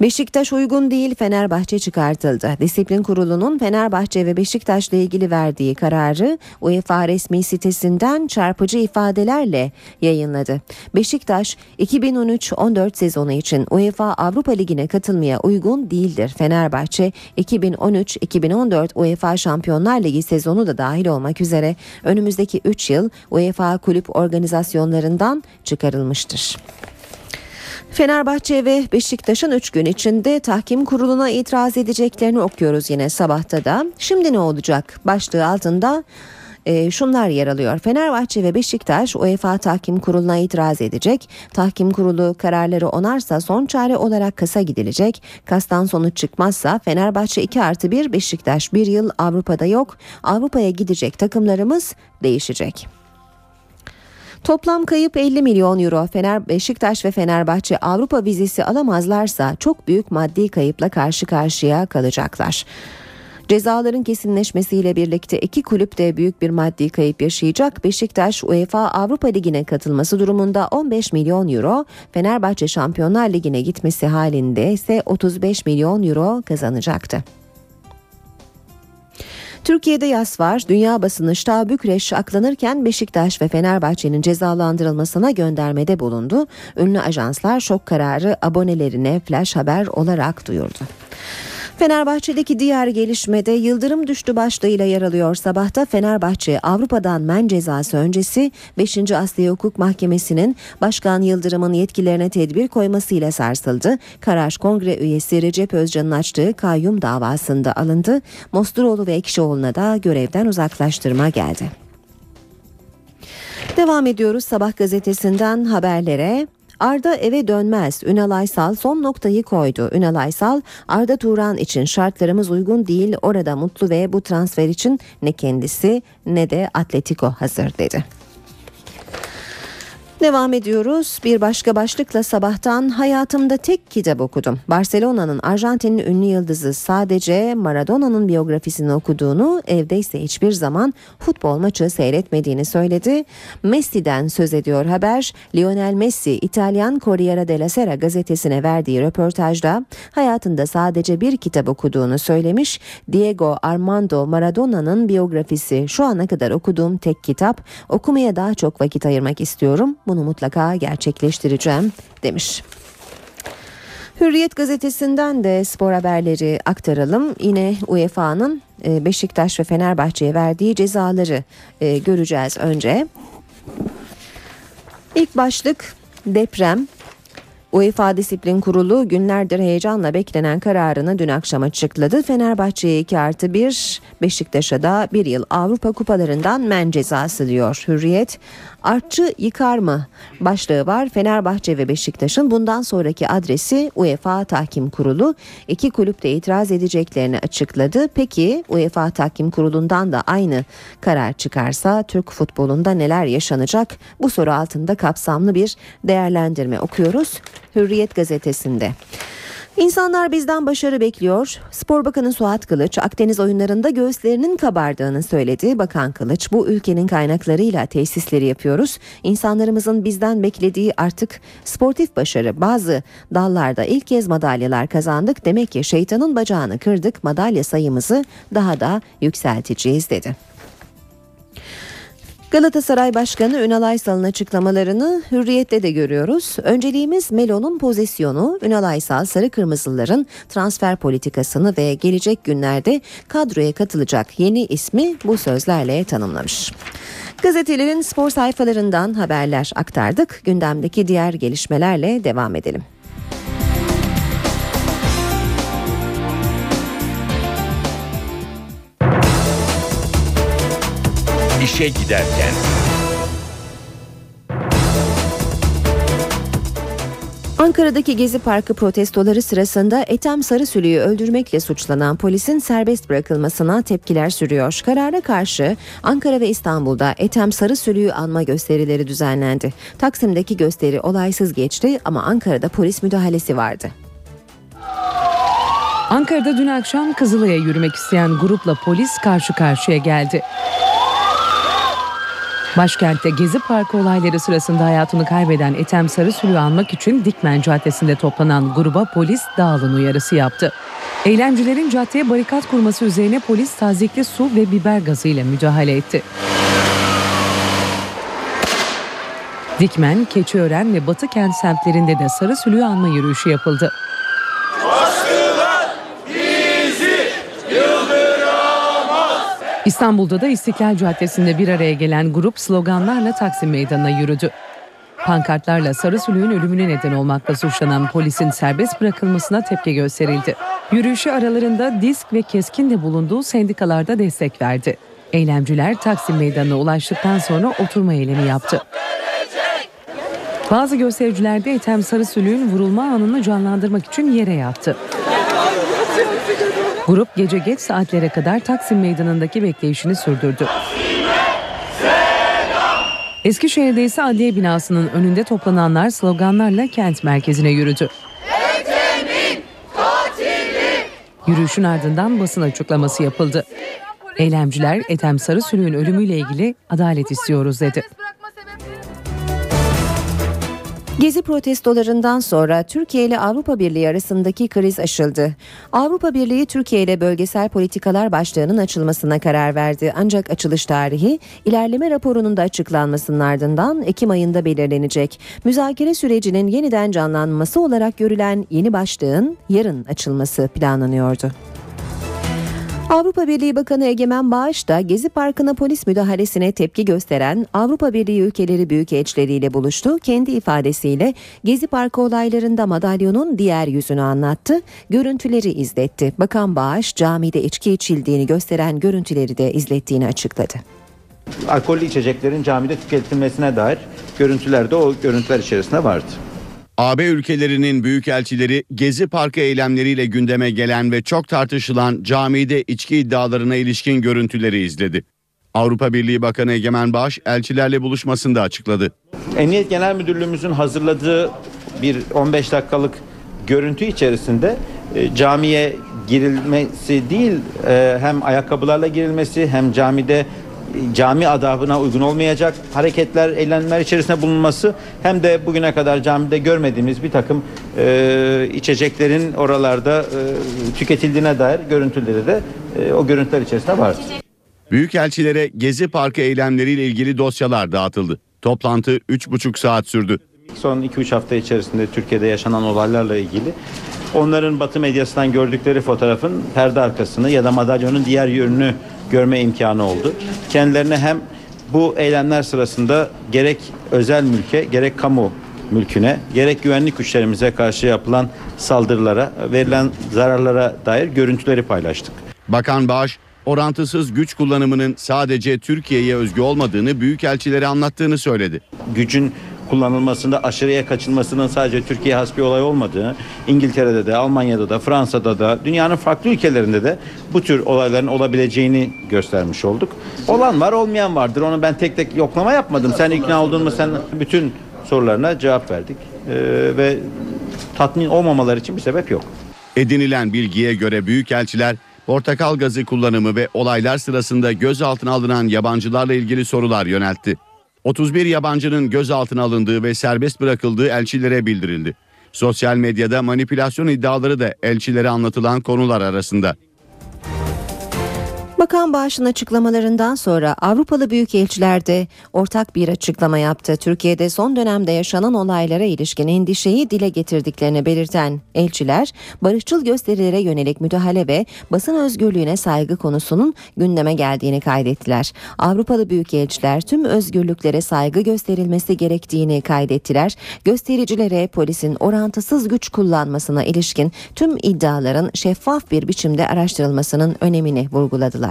S1: Beşiktaş uygun değil Fenerbahçe çıkartıldı. Disiplin Kurulu'nun Fenerbahçe ve Beşiktaş'la ilgili verdiği kararı UEFA resmi sitesinden çarpıcı ifadelerle yayınladı. Beşiktaş 2013-14 sezonu için UEFA Avrupa Ligi'ne katılmaya uygun değildir. Fenerbahçe 2013-2014 UEFA Şampiyonlar Ligi sezonu da dahil olmak üzere önümüzdeki 3 yıl UEFA kulüp organizasyonlarından çıkarılmıştır. Fenerbahçe ve Beşiktaş'ın 3 gün içinde tahkim kuruluna itiraz edeceklerini okuyoruz yine sabahta da. Şimdi ne olacak? Başlığı altında e, şunlar yer alıyor. Fenerbahçe ve Beşiktaş UEFA Tahkim Kurulu'na itiraz edecek. Tahkim Kurulu kararları onarsa son çare olarak kasa gidilecek. Kastan sonuç çıkmazsa Fenerbahçe 2 artı 1 Beşiktaş 1 yıl Avrupa'da yok. Avrupa'ya gidecek takımlarımız değişecek. Toplam kayıp 50 milyon euro. Fener Beşiktaş ve Fenerbahçe Avrupa vizesi alamazlarsa çok büyük maddi kayıpla karşı karşıya kalacaklar. Cezaların kesinleşmesiyle birlikte iki kulüp de büyük bir maddi kayıp yaşayacak. Beşiktaş UEFA Avrupa Ligi'ne katılması durumunda 15 milyon euro, Fenerbahçe Şampiyonlar Ligi'ne gitmesi halinde ise 35 milyon euro kazanacaktı. Türkiye'de yas var. Dünya basını Şta Bükreş aklanırken Beşiktaş ve Fenerbahçe'nin cezalandırılmasına göndermede bulundu. Ünlü ajanslar şok kararı abonelerine flash haber olarak duyurdu. Fenerbahçe'deki diğer gelişmede Yıldırım düştü başlığıyla yer alıyor. Sabahta Fenerbahçe Avrupa'dan men cezası öncesi 5. Asliye Hukuk Mahkemesi'nin Başkan Yıldırım'ın yetkilerine tedbir koymasıyla sarsıldı. Karar kongre üyesi Recep Özcan'ın açtığı kayyum davasında alındı. Mosturoğlu ve Ekşioğlu'na da görevden uzaklaştırma geldi. Devam ediyoruz Sabah gazetesinden haberlere. Arda eve dönmez. Ünal Aysal son noktayı koydu. Ünal Aysal, Arda Turan için şartlarımız uygun değil. Orada mutlu ve bu transfer için ne kendisi ne de Atletico hazır dedi. Devam ediyoruz. Bir başka başlıkla sabahtan hayatımda tek kitap okudum. Barcelona'nın Arjantin'in ünlü yıldızı sadece Maradona'nın biyografisini okuduğunu, evde ise hiçbir zaman futbol maçı seyretmediğini söyledi. Messi'den söz ediyor haber. Lionel Messi İtalyan Corriere della Sera gazetesine verdiği röportajda hayatında sadece bir kitap okuduğunu söylemiş. Diego Armando Maradona'nın biyografisi şu ana kadar okuduğum tek kitap. Okumaya daha çok vakit ayırmak istiyorum bunu mutlaka gerçekleştireceğim demiş. Hürriyet gazetesinden de spor haberleri aktaralım. Yine UEFA'nın e, Beşiktaş ve Fenerbahçe'ye verdiği cezaları e, göreceğiz önce. İlk başlık deprem. UEFA Disiplin Kurulu günlerdir heyecanla beklenen kararını dün akşam açıkladı. Fenerbahçe'ye 2 artı 1, Beşiktaş'a da 1 yıl Avrupa kupalarından men cezası diyor Hürriyet. Artçı yıkar mı? Başlığı var. Fenerbahçe ve Beşiktaş'ın bundan sonraki adresi UEFA Tahkim Kurulu. İki kulüp de itiraz edeceklerini açıkladı. Peki UEFA Tahkim Kurulu'ndan da aynı karar çıkarsa Türk futbolunda neler yaşanacak? Bu soru altında kapsamlı bir değerlendirme okuyoruz. Hürriyet gazetesinde. İnsanlar bizden başarı bekliyor. Spor Bakanı Suat Kılıç Akdeniz oyunlarında göğüslerinin kabardığını söyledi. Bakan Kılıç bu ülkenin kaynaklarıyla tesisleri yapıyoruz. İnsanlarımızın bizden beklediği artık sportif başarı. Bazı dallarda ilk kez madalyalar kazandık. Demek ki şeytanın bacağını kırdık. Madalya sayımızı daha da yükselteceğiz dedi. Galatasaray Başkanı Ünal Aysal'ın açıklamalarını hürriyette de görüyoruz. Önceliğimiz Melo'nun pozisyonu, Ünal Aysal sarı kırmızıların transfer politikasını ve gelecek günlerde kadroya katılacak yeni ismi bu sözlerle tanımlamış. Gazetelerin spor sayfalarından haberler aktardık. Gündemdeki diğer gelişmelerle devam edelim.
S2: İşe giderken.
S1: Ankara'daki Gezi Parkı protestoları sırasında Ethem Sarısülü'yü öldürmekle suçlanan polisin serbest bırakılmasına tepkiler sürüyor. Karara karşı Ankara ve İstanbul'da Ethem Sarısülü'yü anma gösterileri düzenlendi. Taksim'deki gösteri olaysız geçti ama Ankara'da polis müdahalesi vardı.
S5: Ankara'da dün akşam Kızılay'a yürümek isteyen grupla polis karşı karşıya geldi. Başkentte Gezi Parkı olayları sırasında hayatını kaybeden Ethem Sarısülü'yü anmak için Dikmen Caddesi'nde toplanan gruba polis dağılın uyarısı yaptı. Eylemcilerin caddeye barikat kurması üzerine polis tazikli su ve biber gazı ile müdahale etti. Dikmen, Keçiören ve Batı kent semtlerinde de Sarısülü'yü anma yürüyüşü yapıldı. İstanbul'da da İstiklal Caddesi'nde bir araya gelen grup sloganlarla Taksim Meydanı'na yürüdü. Pankartlarla Sarısülüğün ölümüne neden olmakla suçlanan polisin serbest bırakılmasına tepki gösterildi. Yürüyüşü aralarında disk ve keskin de bulunduğu sendikalarda destek verdi. Eylemciler Taksim Meydanı'na ulaştıktan sonra oturma eylemi yaptı. Bazı göstericiler de Ethem Sarısülüğün vurulma anını canlandırmak için yere yattı. Grup gece geç saatlere kadar Taksim Meydanı'ndaki bekleyişini sürdürdü. Eskişehir'de ise adliye binasının önünde toplananlar sloganlarla kent merkezine yürüdü. Yürüyüşün ardından basın açıklaması yapıldı. Eylemciler Ethem Sarısülüğün ölümüyle ilgili adalet istiyoruz dedi.
S1: Gezi protestolarından sonra Türkiye ile Avrupa Birliği arasındaki kriz aşıldı. Avrupa Birliği Türkiye ile bölgesel politikalar başlığının açılmasına karar verdi. Ancak açılış tarihi ilerleme raporunun da açıklanmasının ardından Ekim ayında belirlenecek. Müzakere sürecinin yeniden canlanması olarak görülen yeni başlığın yarın açılması planlanıyordu. Avrupa Birliği Bakanı Egemen Bağış da Gezi Parkı'na polis müdahalesine tepki gösteren Avrupa Birliği ülkeleri büyükelçileriyle buluştu. Kendi ifadesiyle Gezi Parkı olaylarında madalyonun diğer yüzünü anlattı, görüntüleri izletti. Bakan Bağış camide içki içildiğini gösteren görüntüleri de izlettiğini açıkladı.
S13: Alkollü içeceklerin camide tüketilmesine dair görüntüler de o görüntüler içerisinde vardı.
S11: AB ülkelerinin büyükelçileri Gezi Parkı eylemleriyle gündeme gelen ve çok tartışılan camide içki iddialarına ilişkin görüntüleri izledi. Avrupa Birliği Bakanı Egemen Bağış elçilerle buluşmasında açıkladı.
S13: Emniyet Genel Müdürlüğümüzün hazırladığı bir 15 dakikalık görüntü içerisinde e, camiye girilmesi değil e, hem ayakkabılarla girilmesi hem camide cami adabına uygun olmayacak hareketler, eylemler içerisinde bulunması hem de bugüne kadar camide görmediğimiz bir takım e, içeceklerin oralarda e, tüketildiğine dair görüntüleri de e, o görüntüler içerisinde var.
S11: Büyükelçilere Gezi Parkı eylemleriyle ilgili dosyalar dağıtıldı. Toplantı 3,5 saat sürdü.
S13: Son 2-3 hafta içerisinde Türkiye'de yaşanan olaylarla ilgili onların Batı medyasından gördükleri fotoğrafın perde arkasını ya da madalyonun diğer yönünü görme imkanı oldu. Kendilerine hem bu eylemler sırasında gerek özel mülke gerek kamu mülküne gerek güvenlik güçlerimize karşı yapılan saldırılara verilen zararlara dair görüntüleri paylaştık.
S11: Bakan Bağış orantısız güç kullanımının sadece Türkiye'ye özgü olmadığını büyükelçilere anlattığını söyledi.
S13: Gücün kullanılmasında aşırıya kaçılmasının sadece Türkiye has bir olay olmadığını, İngiltere'de de, Almanya'da da, Fransa'da da, dünyanın farklı ülkelerinde de bu tür olayların olabileceğini göstermiş olduk. Olan var, olmayan vardır. Onu ben tek tek yoklama yapmadım. Sen ikna oldun mu sen bütün sorularına cevap verdik. Ee, ve tatmin olmamaları için bir sebep yok.
S11: Edinilen bilgiye göre büyükelçiler portakal gazı kullanımı ve olaylar sırasında gözaltına alınan yabancılarla ilgili sorular yöneltti. 31 yabancının gözaltına alındığı ve serbest bırakıldığı elçilere bildirildi. Sosyal medyada manipülasyon iddiaları da elçilere anlatılan konular arasında.
S1: Bakan Bağış'ın açıklamalarından sonra Avrupalı Büyükelçiler de ortak bir açıklama yaptı. Türkiye'de son dönemde yaşanan olaylara ilişkin endişeyi dile getirdiklerini belirten elçiler, barışçıl gösterilere yönelik müdahale ve basın özgürlüğüne saygı konusunun gündeme geldiğini kaydettiler. Avrupalı Büyükelçiler tüm özgürlüklere saygı gösterilmesi gerektiğini kaydettiler. Göstericilere polisin orantısız güç kullanmasına ilişkin tüm iddiaların şeffaf bir biçimde araştırılmasının önemini vurguladılar.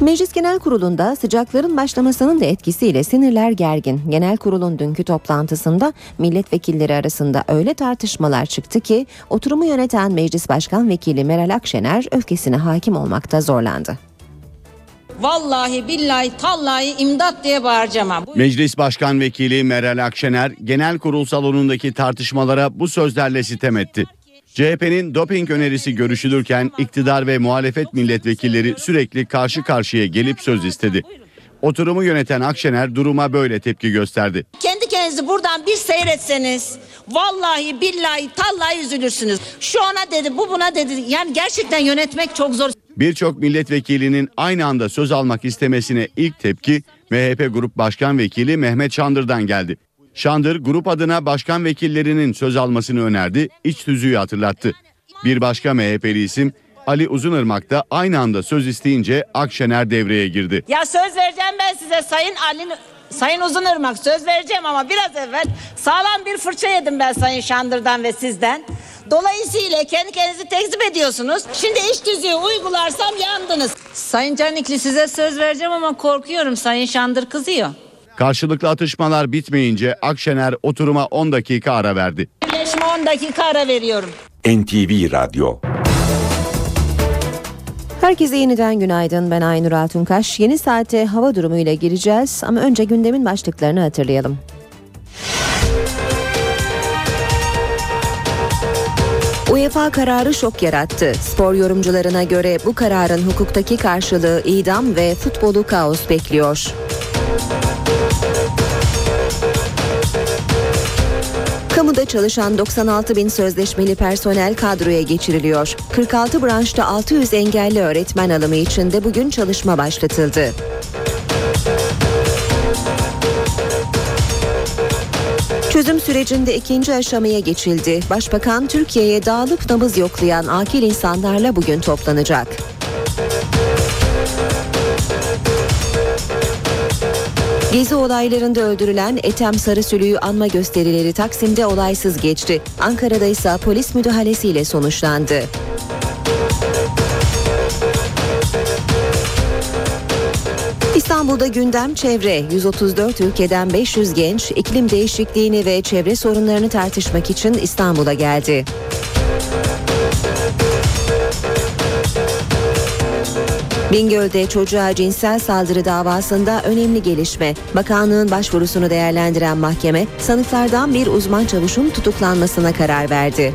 S1: Meclis Genel Kurulu'nda sıcakların başlamasının da etkisiyle sinirler gergin. Genel Kurul'un dünkü toplantısında milletvekilleri arasında öyle tartışmalar çıktı ki oturumu yöneten Meclis Başkan Vekili Meral Akşener öfkesine hakim olmakta zorlandı.
S14: Vallahi billahi tallahi imdat diye bağıracağım.
S11: Meclis Başkan Vekili Meral Akşener genel kurul salonundaki tartışmalara bu sözlerle sitem etti. CHP'nin doping önerisi görüşülürken iktidar ve muhalefet milletvekilleri sürekli karşı karşıya gelip söz istedi. Oturumu yöneten Akşener duruma böyle tepki gösterdi.
S14: Kendi kendinizi buradan bir seyretseniz vallahi billahi tallahi üzülürsünüz. Şu ona dedi bu buna dedi. Yani gerçekten yönetmek çok zor.
S11: Birçok milletvekilinin aynı anda söz almak istemesine ilk tepki MHP Grup Başkan Vekili Mehmet Şandır'dan geldi. Şandır grup adına başkan vekillerinin söz almasını önerdi, iç tüzüğü hatırlattı. Bir başka MHP'li isim Ali Uzunırmak da aynı anda söz isteyince Akşener devreye girdi.
S14: Ya söz vereceğim ben size Sayın Ali Sayın Uzunırmak söz vereceğim ama biraz evvel sağlam bir fırça yedim ben Sayın Şandır'dan ve sizden. Dolayısıyla kendi kendinizi tekzip ediyorsunuz. Şimdi iş tüzüğü uygularsam yandınız. Sayın Canikli size söz vereceğim ama korkuyorum Sayın Şandır kızıyor.
S11: Karşılıklı atışmalar bitmeyince Akşener oturuma 10 dakika ara verdi.
S14: Birleşme 10 dakika ara veriyorum.
S2: NTV Radyo
S1: Herkese yeniden günaydın. Ben Aynur Altunkaş. Yeni saate hava durumuyla gireceğiz ama önce gündemin başlıklarını hatırlayalım. UEFA kararı şok yarattı. Spor yorumcularına göre bu kararın hukuktaki karşılığı idam ve futbolu kaos bekliyor. Kamuda çalışan 96 bin sözleşmeli personel kadroya geçiriliyor. 46 branşta 600 engelli öğretmen alımı için de bugün çalışma başlatıldı. Çözüm sürecinde ikinci aşamaya geçildi. Başbakan Türkiye'ye dağılıp nabız yoklayan akil insanlarla bugün toplanacak. Gezi olaylarında öldürülen Ethem Sarısülü'yü anma gösterileri Taksim'de olaysız geçti. Ankara'da ise polis müdahalesiyle sonuçlandı. İstanbul'da gündem çevre. 134 ülkeden 500 genç iklim değişikliğini ve çevre sorunlarını tartışmak için İstanbul'a geldi. Bingöl'de çocuğa cinsel saldırı davasında önemli gelişme. Bakanlığın başvurusunu değerlendiren mahkeme sanıklardan bir uzman çavuşun tutuklanmasına karar verdi.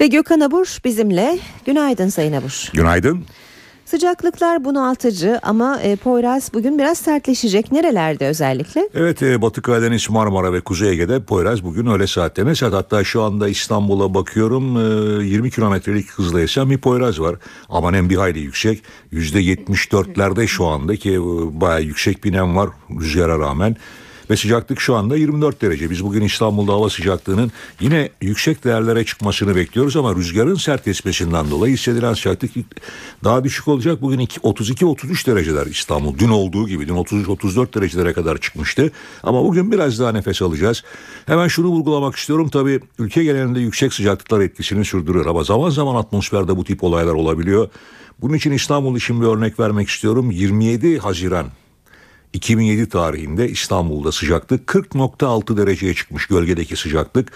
S1: Ve Gökhan Abur bizimle. Günaydın Sayın Abur.
S15: Günaydın.
S1: Sıcaklıklar bunaltıcı ama e, Poyraz bugün biraz sertleşecek. Nerelerde özellikle?
S15: Evet e, Batı Karadeniz, Marmara ve Kuzey Ege'de Poyraz bugün öyle saatte. Mesela hatta şu anda İstanbul'a bakıyorum e, 20 kilometrelik hızla esen bir Poyraz var. Ama nem bir hayli yüksek. %74'lerde şu anda ki e, bayağı yüksek bir nem var rüzgara rağmen. Ve sıcaklık şu anda 24 derece. Biz bugün İstanbul'da hava sıcaklığının yine yüksek değerlere çıkmasını bekliyoruz ama rüzgarın sert esmesinden dolayı hissedilen sıcaklık daha düşük olacak. Bugün 32-33 dereceler İstanbul. Dün olduğu gibi dün 33-34 derecelere kadar çıkmıştı. Ama bugün biraz daha nefes alacağız. Hemen şunu vurgulamak istiyorum. Tabii ülke genelinde yüksek sıcaklıklar etkisini sürdürüyor ama zaman zaman atmosferde bu tip olaylar olabiliyor. Bunun için İstanbul için bir örnek vermek istiyorum. 27 Haziran 2007 tarihinde İstanbul'da sıcaklık 40.6 dereceye çıkmış gölgedeki sıcaklık.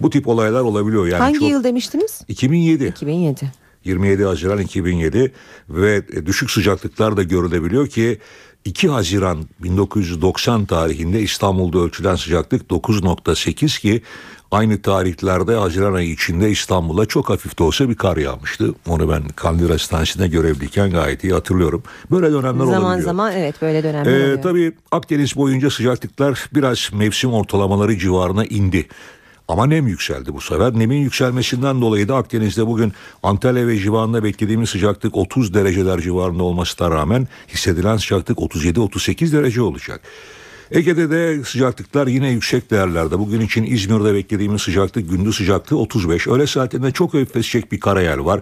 S15: Bu tip olaylar olabiliyor. Yani
S1: Hangi
S15: çok...
S1: yıl demiştiniz?
S15: 2007.
S1: 2007.
S15: 27 Haziran 2007 ve düşük sıcaklıklar da görülebiliyor ki 2 Haziran 1990 tarihinde İstanbul'da ölçülen sıcaklık 9.8 ki aynı tarihlerde Haziran ayı içinde İstanbul'a çok hafif de olsa bir kar yağmıştı. Onu ben Kandil Hastanesi'nde görevliyken gayet iyi hatırlıyorum. Böyle dönemler
S1: Zaman
S15: olabiliyor.
S1: zaman evet böyle dönemler
S15: Ee,
S1: oluyor.
S15: tabii Akdeniz boyunca sıcaklıklar biraz mevsim ortalamaları civarına indi. Ama nem yükseldi bu sefer. Nemin yükselmesinden dolayı da Akdeniz'de bugün Antalya ve civarında beklediğimiz sıcaklık 30 dereceler civarında olmasına rağmen hissedilen sıcaklık 37-38 derece olacak. Ege'de de sıcaklıklar yine yüksek değerlerde. Bugün için İzmir'de beklediğimiz sıcaklık gündüz sıcaklığı 35. Öğle saatlerinde çok hafifleşecek bir karayel var.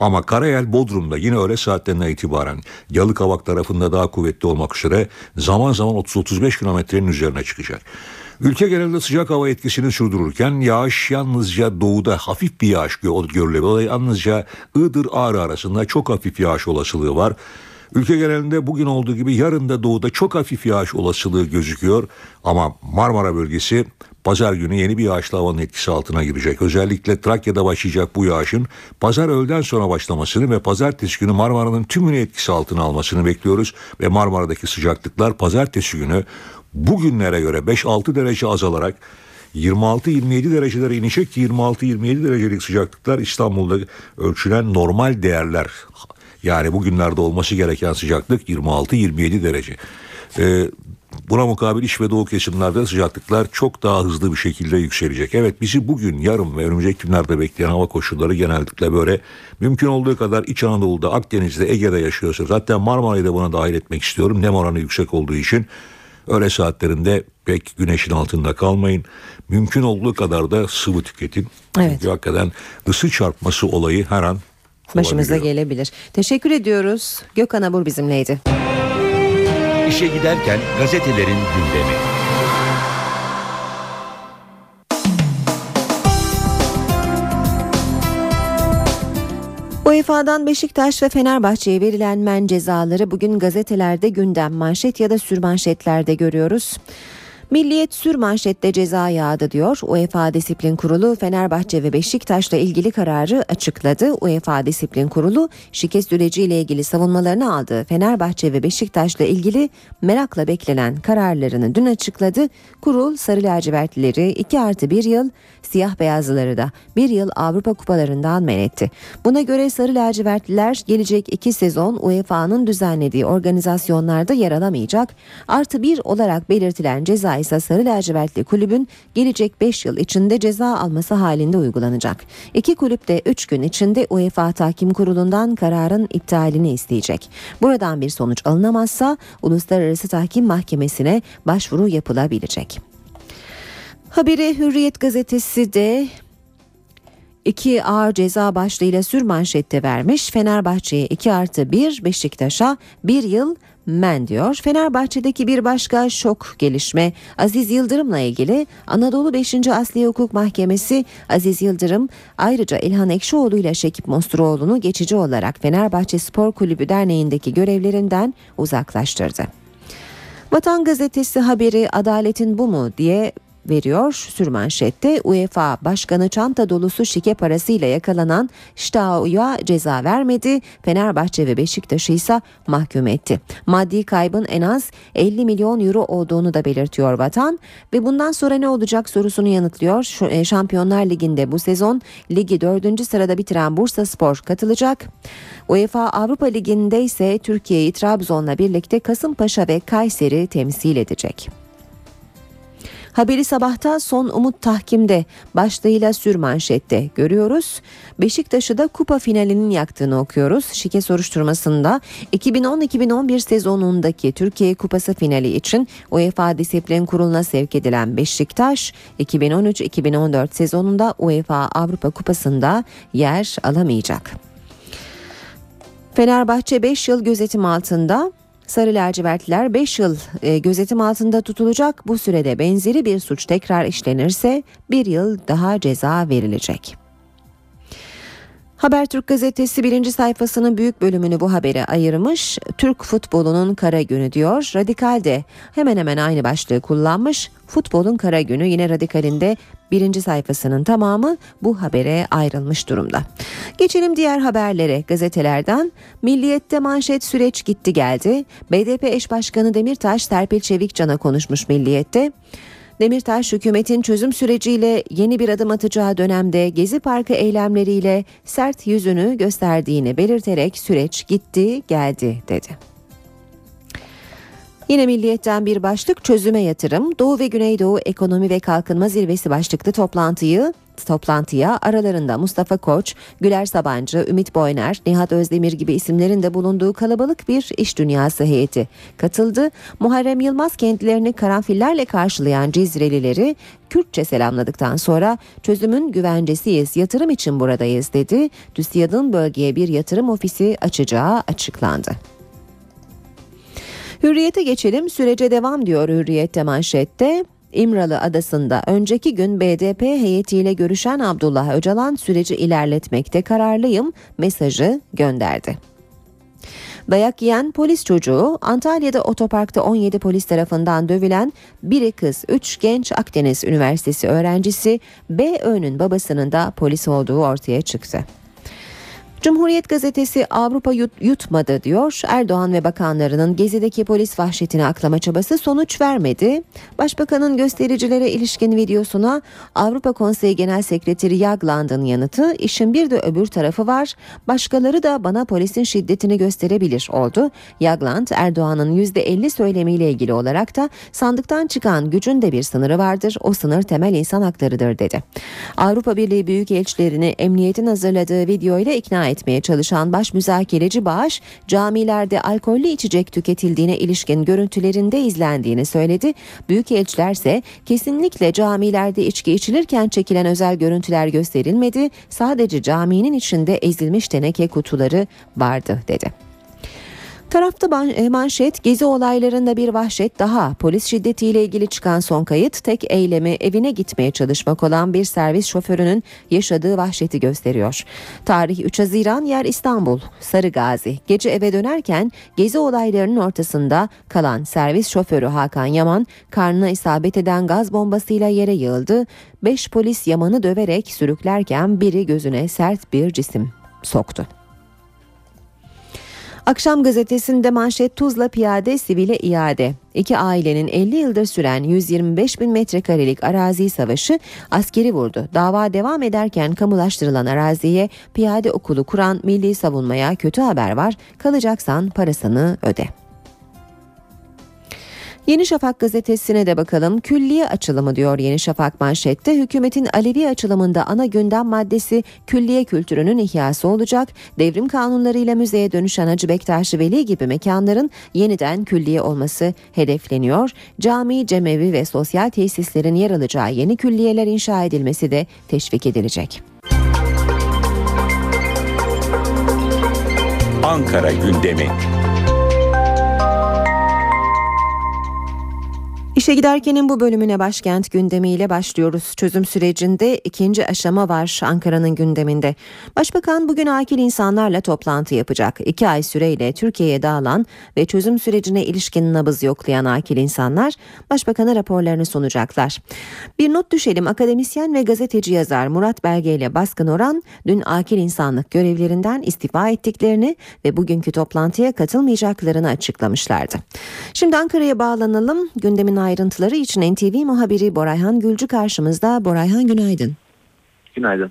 S15: Ama karayel Bodrum'da yine öğle saatlerinden itibaren Yalıkavak tarafında daha kuvvetli olmak üzere zaman zaman 30-35 kilometrenin üzerine çıkacak. Ülke genelinde sıcak hava etkisini sürdürürken yağış yalnızca doğuda hafif bir yağış gö- görülebilir. Yalnızca Iğdır Ağrı arasında çok hafif yağış olasılığı var. Ülke genelinde bugün olduğu gibi yarın da doğuda çok hafif yağış olasılığı gözüküyor. Ama Marmara bölgesi pazar günü yeni bir yağışlı havanın etkisi altına girecek. Özellikle Trakya'da başlayacak bu yağışın pazar öğleden sonra başlamasını ve pazartesi günü Marmara'nın tümünü etkisi altına almasını bekliyoruz. Ve Marmara'daki sıcaklıklar pazartesi günü bugünlere göre 5-6 derece azalarak 26-27 derecelere inecek ki 26-27 derecelik sıcaklıklar İstanbul'da ölçülen normal değerler. Yani bugünlerde olması gereken sıcaklık 26-27 derece. Ee, buna mukabil iç ve doğu kesimlerde sıcaklıklar çok daha hızlı bir şekilde yükselecek. Evet bizi bugün, yarın ve önümüzdeki günlerde bekleyen hava koşulları genellikle böyle. Mümkün olduğu kadar İç Anadolu'da, Akdeniz'de, Ege'de yaşıyorsa zaten Marmara'yı da buna dahil etmek istiyorum. Nem oranı yüksek olduğu için öğle saatlerinde pek güneşin altında kalmayın. Mümkün olduğu kadar da sıvı tüketin.
S1: Evet.
S15: Çünkü hakikaten ısı çarpması olayı her an
S1: Başımıza gelebilir. Teşekkür ediyoruz. Gökhan Abur bizimleydi.
S2: İşe giderken gazetelerin gündemi.
S1: UEFA'dan Beşiktaş ve Fenerbahçe'ye verilen men cezaları bugün gazetelerde gündem manşet ya da sürmanşetlerde görüyoruz. Milliyet sürmanşette ceza yağdı diyor. UEFA Disiplin Kurulu Fenerbahçe ve Beşiktaş'la ilgili kararı açıkladı. UEFA Disiplin Kurulu şike süreciyle ilgili savunmalarını aldı. Fenerbahçe ve Beşiktaş'la ilgili merakla beklenen kararlarını dün açıkladı. Kurul Sarı Lacivertlileri 2 artı 1 yıl, siyah beyazlıları da 1 yıl Avrupa kupalarından men etti. Buna göre Sarı Lacivertliler gelecek 2 sezon UEFA'nın düzenlediği organizasyonlarda yer alamayacak. Artı 1 olarak belirtilen ceza ise Sarı Lacivertli kulübün gelecek 5 yıl içinde ceza alması halinde uygulanacak. İki kulüp de 3 gün içinde UEFA Tahkim Kurulu'ndan kararın iptalini isteyecek. Buradan bir sonuç alınamazsa Uluslararası Tahkim Mahkemesi'ne başvuru yapılabilecek. Haberi Hürriyet gazetesi de iki ağır ceza başlığıyla sürmanşette vermiş. Fenerbahçe'ye 2 artı 1, Beşiktaş'a 1 yıl men diyor. Fenerbahçe'deki bir başka şok gelişme Aziz Yıldırım'la ilgili Anadolu 5. Asliye Hukuk Mahkemesi Aziz Yıldırım ayrıca İlhan Ekşioğlu ile Şekip Mosturoğlu'nu geçici olarak Fenerbahçe Spor Kulübü Derneği'ndeki görevlerinden uzaklaştırdı. Vatan Gazetesi haberi adaletin bu mu diye veriyor sürmanşette UEFA Başkanı çanta dolusu şike parasıyla yakalanan Ştao'ya ceza vermedi. Fenerbahçe ve Beşiktaş'ı ise mahkum etti. Maddi kaybın en az 50 milyon euro olduğunu da belirtiyor Vatan ve bundan sonra ne olacak sorusunu yanıtlıyor. E, Şampiyonlar Ligi'nde bu sezon ligi 4. sırada bitiren Bursa Spor katılacak. UEFA Avrupa Ligi'nde ise Türkiye'yi Trabzon'la birlikte Kasımpaşa ve Kayseri temsil edecek. Haberi sabahta son umut tahkimde başlığıyla sürmanşette görüyoruz. Beşiktaş'ı da kupa finalinin yaktığını okuyoruz. Şike soruşturmasında 2010-2011 sezonundaki Türkiye Kupası finali için UEFA Disiplin Kurulu'na sevk edilen Beşiktaş 2013-2014 sezonunda UEFA Avrupa Kupası'nda yer alamayacak. Fenerbahçe 5 yıl gözetim altında Sarı lacivertliler 5 yıl e, gözetim altında tutulacak. Bu sürede benzeri bir suç tekrar işlenirse bir yıl daha ceza verilecek. Habertürk gazetesi birinci sayfasının büyük bölümünü bu habere ayırmış. Türk futbolunun kara günü diyor. Radikal de hemen hemen aynı başlığı kullanmış. Futbolun kara günü yine Radikal'inde birinci sayfasının tamamı bu habere ayrılmış durumda. Geçelim diğer haberlere gazetelerden. Milliyet'te manşet süreç gitti geldi. BDP eş başkanı Demirtaş Serpil Çevikcan'a konuşmuş Milliyet'te. Demirtaş hükümetin çözüm süreciyle yeni bir adım atacağı dönemde Gezi Parkı eylemleriyle sert yüzünü gösterdiğini belirterek süreç gitti geldi dedi. Yine Milliyet'ten bir başlık çözüme yatırım. Doğu ve Güneydoğu Ekonomi ve Kalkınma Zirvesi başlıklı toplantıyı toplantıya aralarında Mustafa Koç, Güler Sabancı, Ümit Boyner, Nihat Özdemir gibi isimlerin de bulunduğu kalabalık bir iş dünyası heyeti katıldı. Muharrem Yılmaz kendilerini karanfillerle karşılayan Cizrelileri Kürtçe selamladıktan sonra çözümün güvencesiyiz, yatırım için buradayız dedi. TÜSİAD'ın bölgeye bir yatırım ofisi açacağı açıklandı. Hürriyete geçelim. Sürece devam diyor Hürriyet'te manşette. İmralı Adası'nda önceki gün BDP heyetiyle görüşen Abdullah Öcalan süreci ilerletmekte kararlıyım mesajı gönderdi. Dayak yiyen polis çocuğu Antalya'da otoparkta 17 polis tarafından dövülen biri kız 3 genç Akdeniz Üniversitesi öğrencisi BÖ'nün babasının da polis olduğu ortaya çıktı. Cumhuriyet gazetesi Avrupa yut, yutmadı diyor. Erdoğan ve bakanlarının gezideki polis vahşetini aklama çabası sonuç vermedi. Başbakanın göstericilere ilişkin videosuna Avrupa Konseyi Genel Sekreteri Jagland'ın yanıtı işin bir de öbür tarafı var. Başkaları da bana polisin şiddetini gösterebilir oldu. Jagland Erdoğan'ın %50 söylemiyle ilgili olarak da sandıktan çıkan gücün de bir sınırı vardır. O sınır temel insan haklarıdır dedi. Avrupa Birliği Büyükelçilerini emniyetin hazırladığı videoyla ikna etmeye çalışan baş müzakereci Bağış, camilerde alkollü içecek tüketildiğine ilişkin görüntülerinde izlendiğini söyledi. Büyükelçiler ise kesinlikle camilerde içki içilirken çekilen özel görüntüler gösterilmedi. Sadece caminin içinde ezilmiş teneke kutuları vardı dedi. Tarafta e, manşet gezi olaylarında bir vahşet daha. Polis şiddetiyle ilgili çıkan son kayıt tek eylemi evine gitmeye çalışmak olan bir servis şoförünün yaşadığı vahşeti gösteriyor. Tarih 3 Haziran yer İstanbul Sarı Gazi. Gece eve dönerken gezi olaylarının ortasında kalan servis şoförü Hakan Yaman karnına isabet eden gaz bombasıyla yere yığıldı. 5 polis Yaman'ı döverek sürüklerken biri gözüne sert bir cisim soktu. Akşam gazetesinde manşet Tuzla piyade sivile iade. İki ailenin 50 yıldır süren 125 bin metrekarelik arazi savaşı askeri vurdu. Dava devam ederken kamulaştırılan araziye piyade okulu kuran Milli Savunmaya kötü haber var. Kalacaksan parasını öde. Yeni Şafak gazetesine de bakalım. Külliye açılımı diyor Yeni Şafak manşette. Hükümetin Alevi açılımında ana gündem maddesi külliye kültürünün ihyası olacak. Devrim kanunlarıyla müzeye dönüşen Hacı Bektaş Veli gibi mekanların yeniden külliye olması hedefleniyor. Cami, cemevi ve sosyal tesislerin yer alacağı yeni külliyeler inşa edilmesi de teşvik edilecek.
S2: Ankara gündemi.
S1: İşe giderkenin bu bölümüne başkent gündemiyle başlıyoruz. Çözüm sürecinde ikinci aşama var Ankara'nın gündeminde. Başbakan bugün akil insanlarla toplantı yapacak. İki ay süreyle Türkiye'ye dağılan ve çözüm sürecine ilişkin nabız yoklayan akil insanlar başbakana raporlarını sunacaklar. Bir not düşelim akademisyen ve gazeteci yazar Murat Belge ile Baskın Oran dün akil insanlık görevlerinden istifa ettiklerini ve bugünkü toplantıya katılmayacaklarını açıklamışlardı. Şimdi Ankara'ya bağlanalım. Gündemin ayrıntıları için NTV muhabiri Borayhan Gülcü karşımızda. Borayhan günaydın.
S16: Günaydın.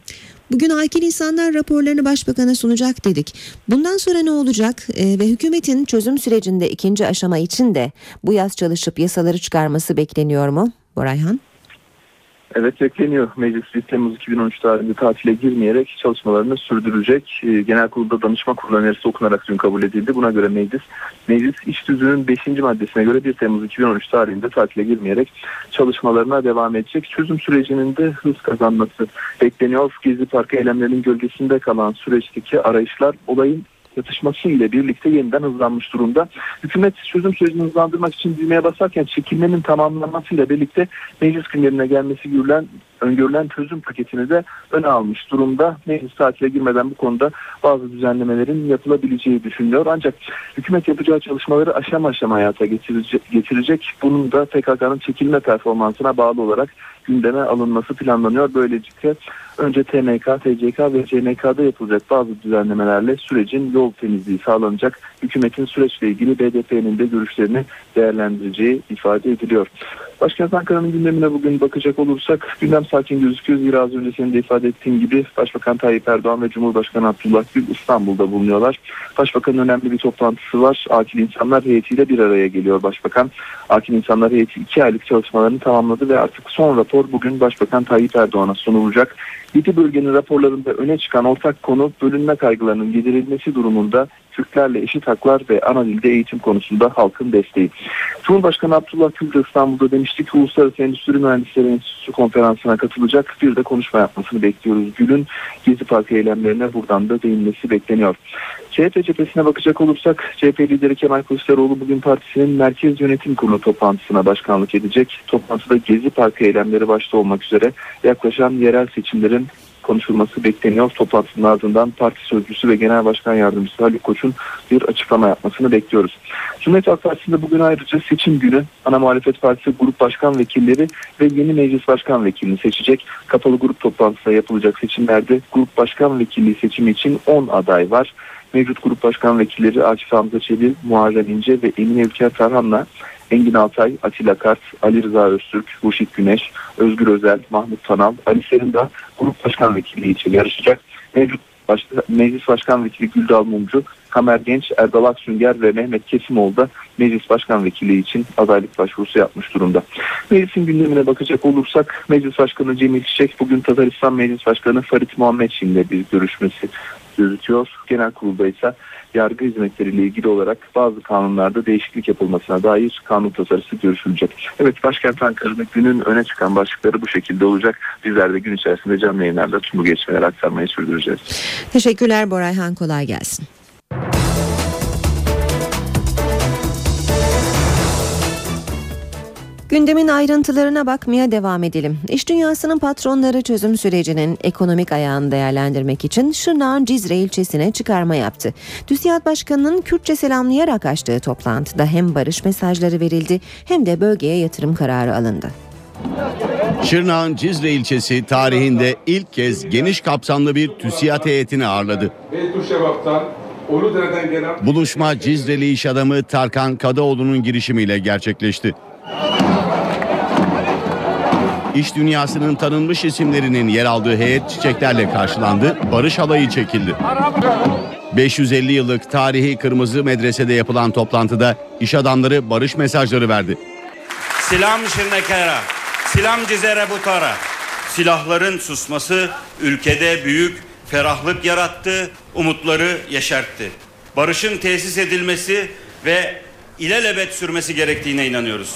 S1: Bugün akil insanlar raporlarını başbakana sunacak dedik. Bundan sonra ne olacak ee, ve hükümetin çözüm sürecinde ikinci aşama için de bu yaz çalışıp yasaları çıkarması bekleniyor mu Borayhan?
S16: Evet bekleniyor. Meclis 1 Temmuz 2013 tarihinde tatile girmeyerek çalışmalarını sürdürecek. Ee, genel kurulda danışma kurulu önerisi okunarak dün kabul edildi. Buna göre meclis, meclis iş tüzüğünün 5. maddesine göre 1 Temmuz 2013 tarihinde tatile girmeyerek çalışmalarına devam edecek. Çözüm sürecinin de hız kazanması bekleniyor. Gezi Parkı eylemlerinin gölgesinde kalan süreçteki arayışlar olayın yatışması ile birlikte yeniden hızlanmış durumda. Hükümet çözüm sürecini hızlandırmak için düğmeye basarken çekilmenin tamamlanmasıyla birlikte meclis gündemine gelmesi görülen öngörülen çözüm paketini de öne almış durumda. Meclis tatile girmeden bu konuda bazı düzenlemelerin yapılabileceği düşünülüyor. Ancak hükümet yapacağı çalışmaları aşama aşama hayata getirecek. Bunun da PKK'nın çekilme performansına bağlı olarak gündeme alınması planlanıyor. Böylelikle önce TMK, TCK ve CNK'da yapılacak bazı düzenlemelerle sürecin yol temizliği sağlanacak. Hükümetin süreçle ilgili BDP'nin de görüşlerini değerlendireceği ifade ediliyor. Başkent Ankara'nın gündemine bugün bakacak olursak gündem sakin gözüküyor. Zira az önce senin de ifade ettiğin gibi Başbakan Tayyip Erdoğan ve Cumhurbaşkanı Abdullah Gül İstanbul'da bulunuyorlar. Başbakanın önemli bir toplantısı var. Akil İnsanlar heyetiyle bir araya geliyor Başbakan. Akil İnsanlar heyeti iki aylık çalışmalarını tamamladı ve artık son rapor bugün Başbakan Tayyip Erdoğan'a sunulacak. 7 bölgenin raporlarında öne çıkan ortak konu bölünme kaygılarının giderilmesi durumunda Türklerle eşit haklar ve ana dilde eğitim konusunda halkın desteği. Cumhurbaşkanı Abdullah Gül İstanbul'da demişti ki Uluslararası Endüstri Mühendisleri Enstitüsü konferansına katılacak. Bir de konuşma yapmasını bekliyoruz. Gül'ün Gezi Parkı eylemlerine buradan da değinmesi bekleniyor. CHP cephesine bakacak olursak CHP lideri Kemal Kılıçdaroğlu bugün partisinin Merkez Yönetim Kurulu toplantısına başkanlık edecek. Toplantıda Gezi Parkı eylemleri başta olmak üzere yaklaşan yerel seçimlerin konuşulması bekleniyor. Toplantının ardından parti sözcüsü ve genel başkan yardımcısı Haluk Koç'un bir açıklama yapmasını bekliyoruz. Cumhuriyet Halk Partisi'nde bugün ayrıca seçim günü ana muhalefet partisi grup başkan vekilleri ve yeni meclis başkan vekilini seçecek. Kapalı grup toplantısında yapılacak seçimlerde grup başkan vekilliği seçimi için 10 aday var. Mevcut grup başkan vekilleri Akif Hamza Çebi, Muharrem İnce ve Emine Ülker Tarhan'la Engin Altay, Atilla Kart, Ali Rıza Öztürk, Huşit Güneş, Özgür Özel, Mahmut Tanal, Ali Serin de grup başkan vekilliği için yarışacak. Mevcut baş, Meclis Başkan Vekili Güldal Mumcu, Kamer Genç, Erdal Aksünger ve Mehmet Kesimoğlu da Meclis Başkan Vekilliği için adaylık başvurusu yapmış durumda. Meclisin gündemine bakacak olursak Meclis Başkanı Cemil Çiçek bugün Tataristan Meclis Başkanı Farit Muhammed ile bir görüşmesi gözüküyor. Genel kurulda ise yargı hizmetleriyle ilgili olarak bazı kanunlarda değişiklik yapılmasına dair kanun tasarısı görüşülecek. Evet başkent Ankara'da günün öne çıkan başlıkları bu şekilde olacak. Bizler de gün içerisinde canlı yayınlarda tüm bu gelişmeleri aktarmayı sürdüreceğiz.
S1: Teşekkürler Borayhan kolay gelsin. Gündemin ayrıntılarına bakmaya devam edelim. İş dünyasının patronları çözüm sürecinin ekonomik ayağını değerlendirmek için Şırnak'ın Cizre ilçesine çıkarma yaptı. TÜSİAD Başkanı'nın Kürtçe selamlayarak açtığı toplantıda hem barış mesajları verildi hem de bölgeye yatırım kararı alındı.
S11: Şırnak'ın Cizre ilçesi tarihinde ilk kez geniş kapsamlı bir TÜSİAD heyetini ağırladı. Buluşma Cizreli iş adamı Tarkan Kadıoğlu'nun girişimiyle gerçekleşti. İş dünyasının tanınmış isimlerinin yer aldığı heyet çiçeklerle karşılandı, barış halayı çekildi. 550 yıllık tarihi Kırmızı Medrese'de yapılan toplantıda iş adamları barış mesajları verdi.
S17: Selam Şırnak'a, selam Cizere Butar'a. Silahların susması ülkede büyük ferahlık yarattı, umutları yeşertti. Barışın tesis edilmesi ve ilelebet sürmesi gerektiğine inanıyoruz.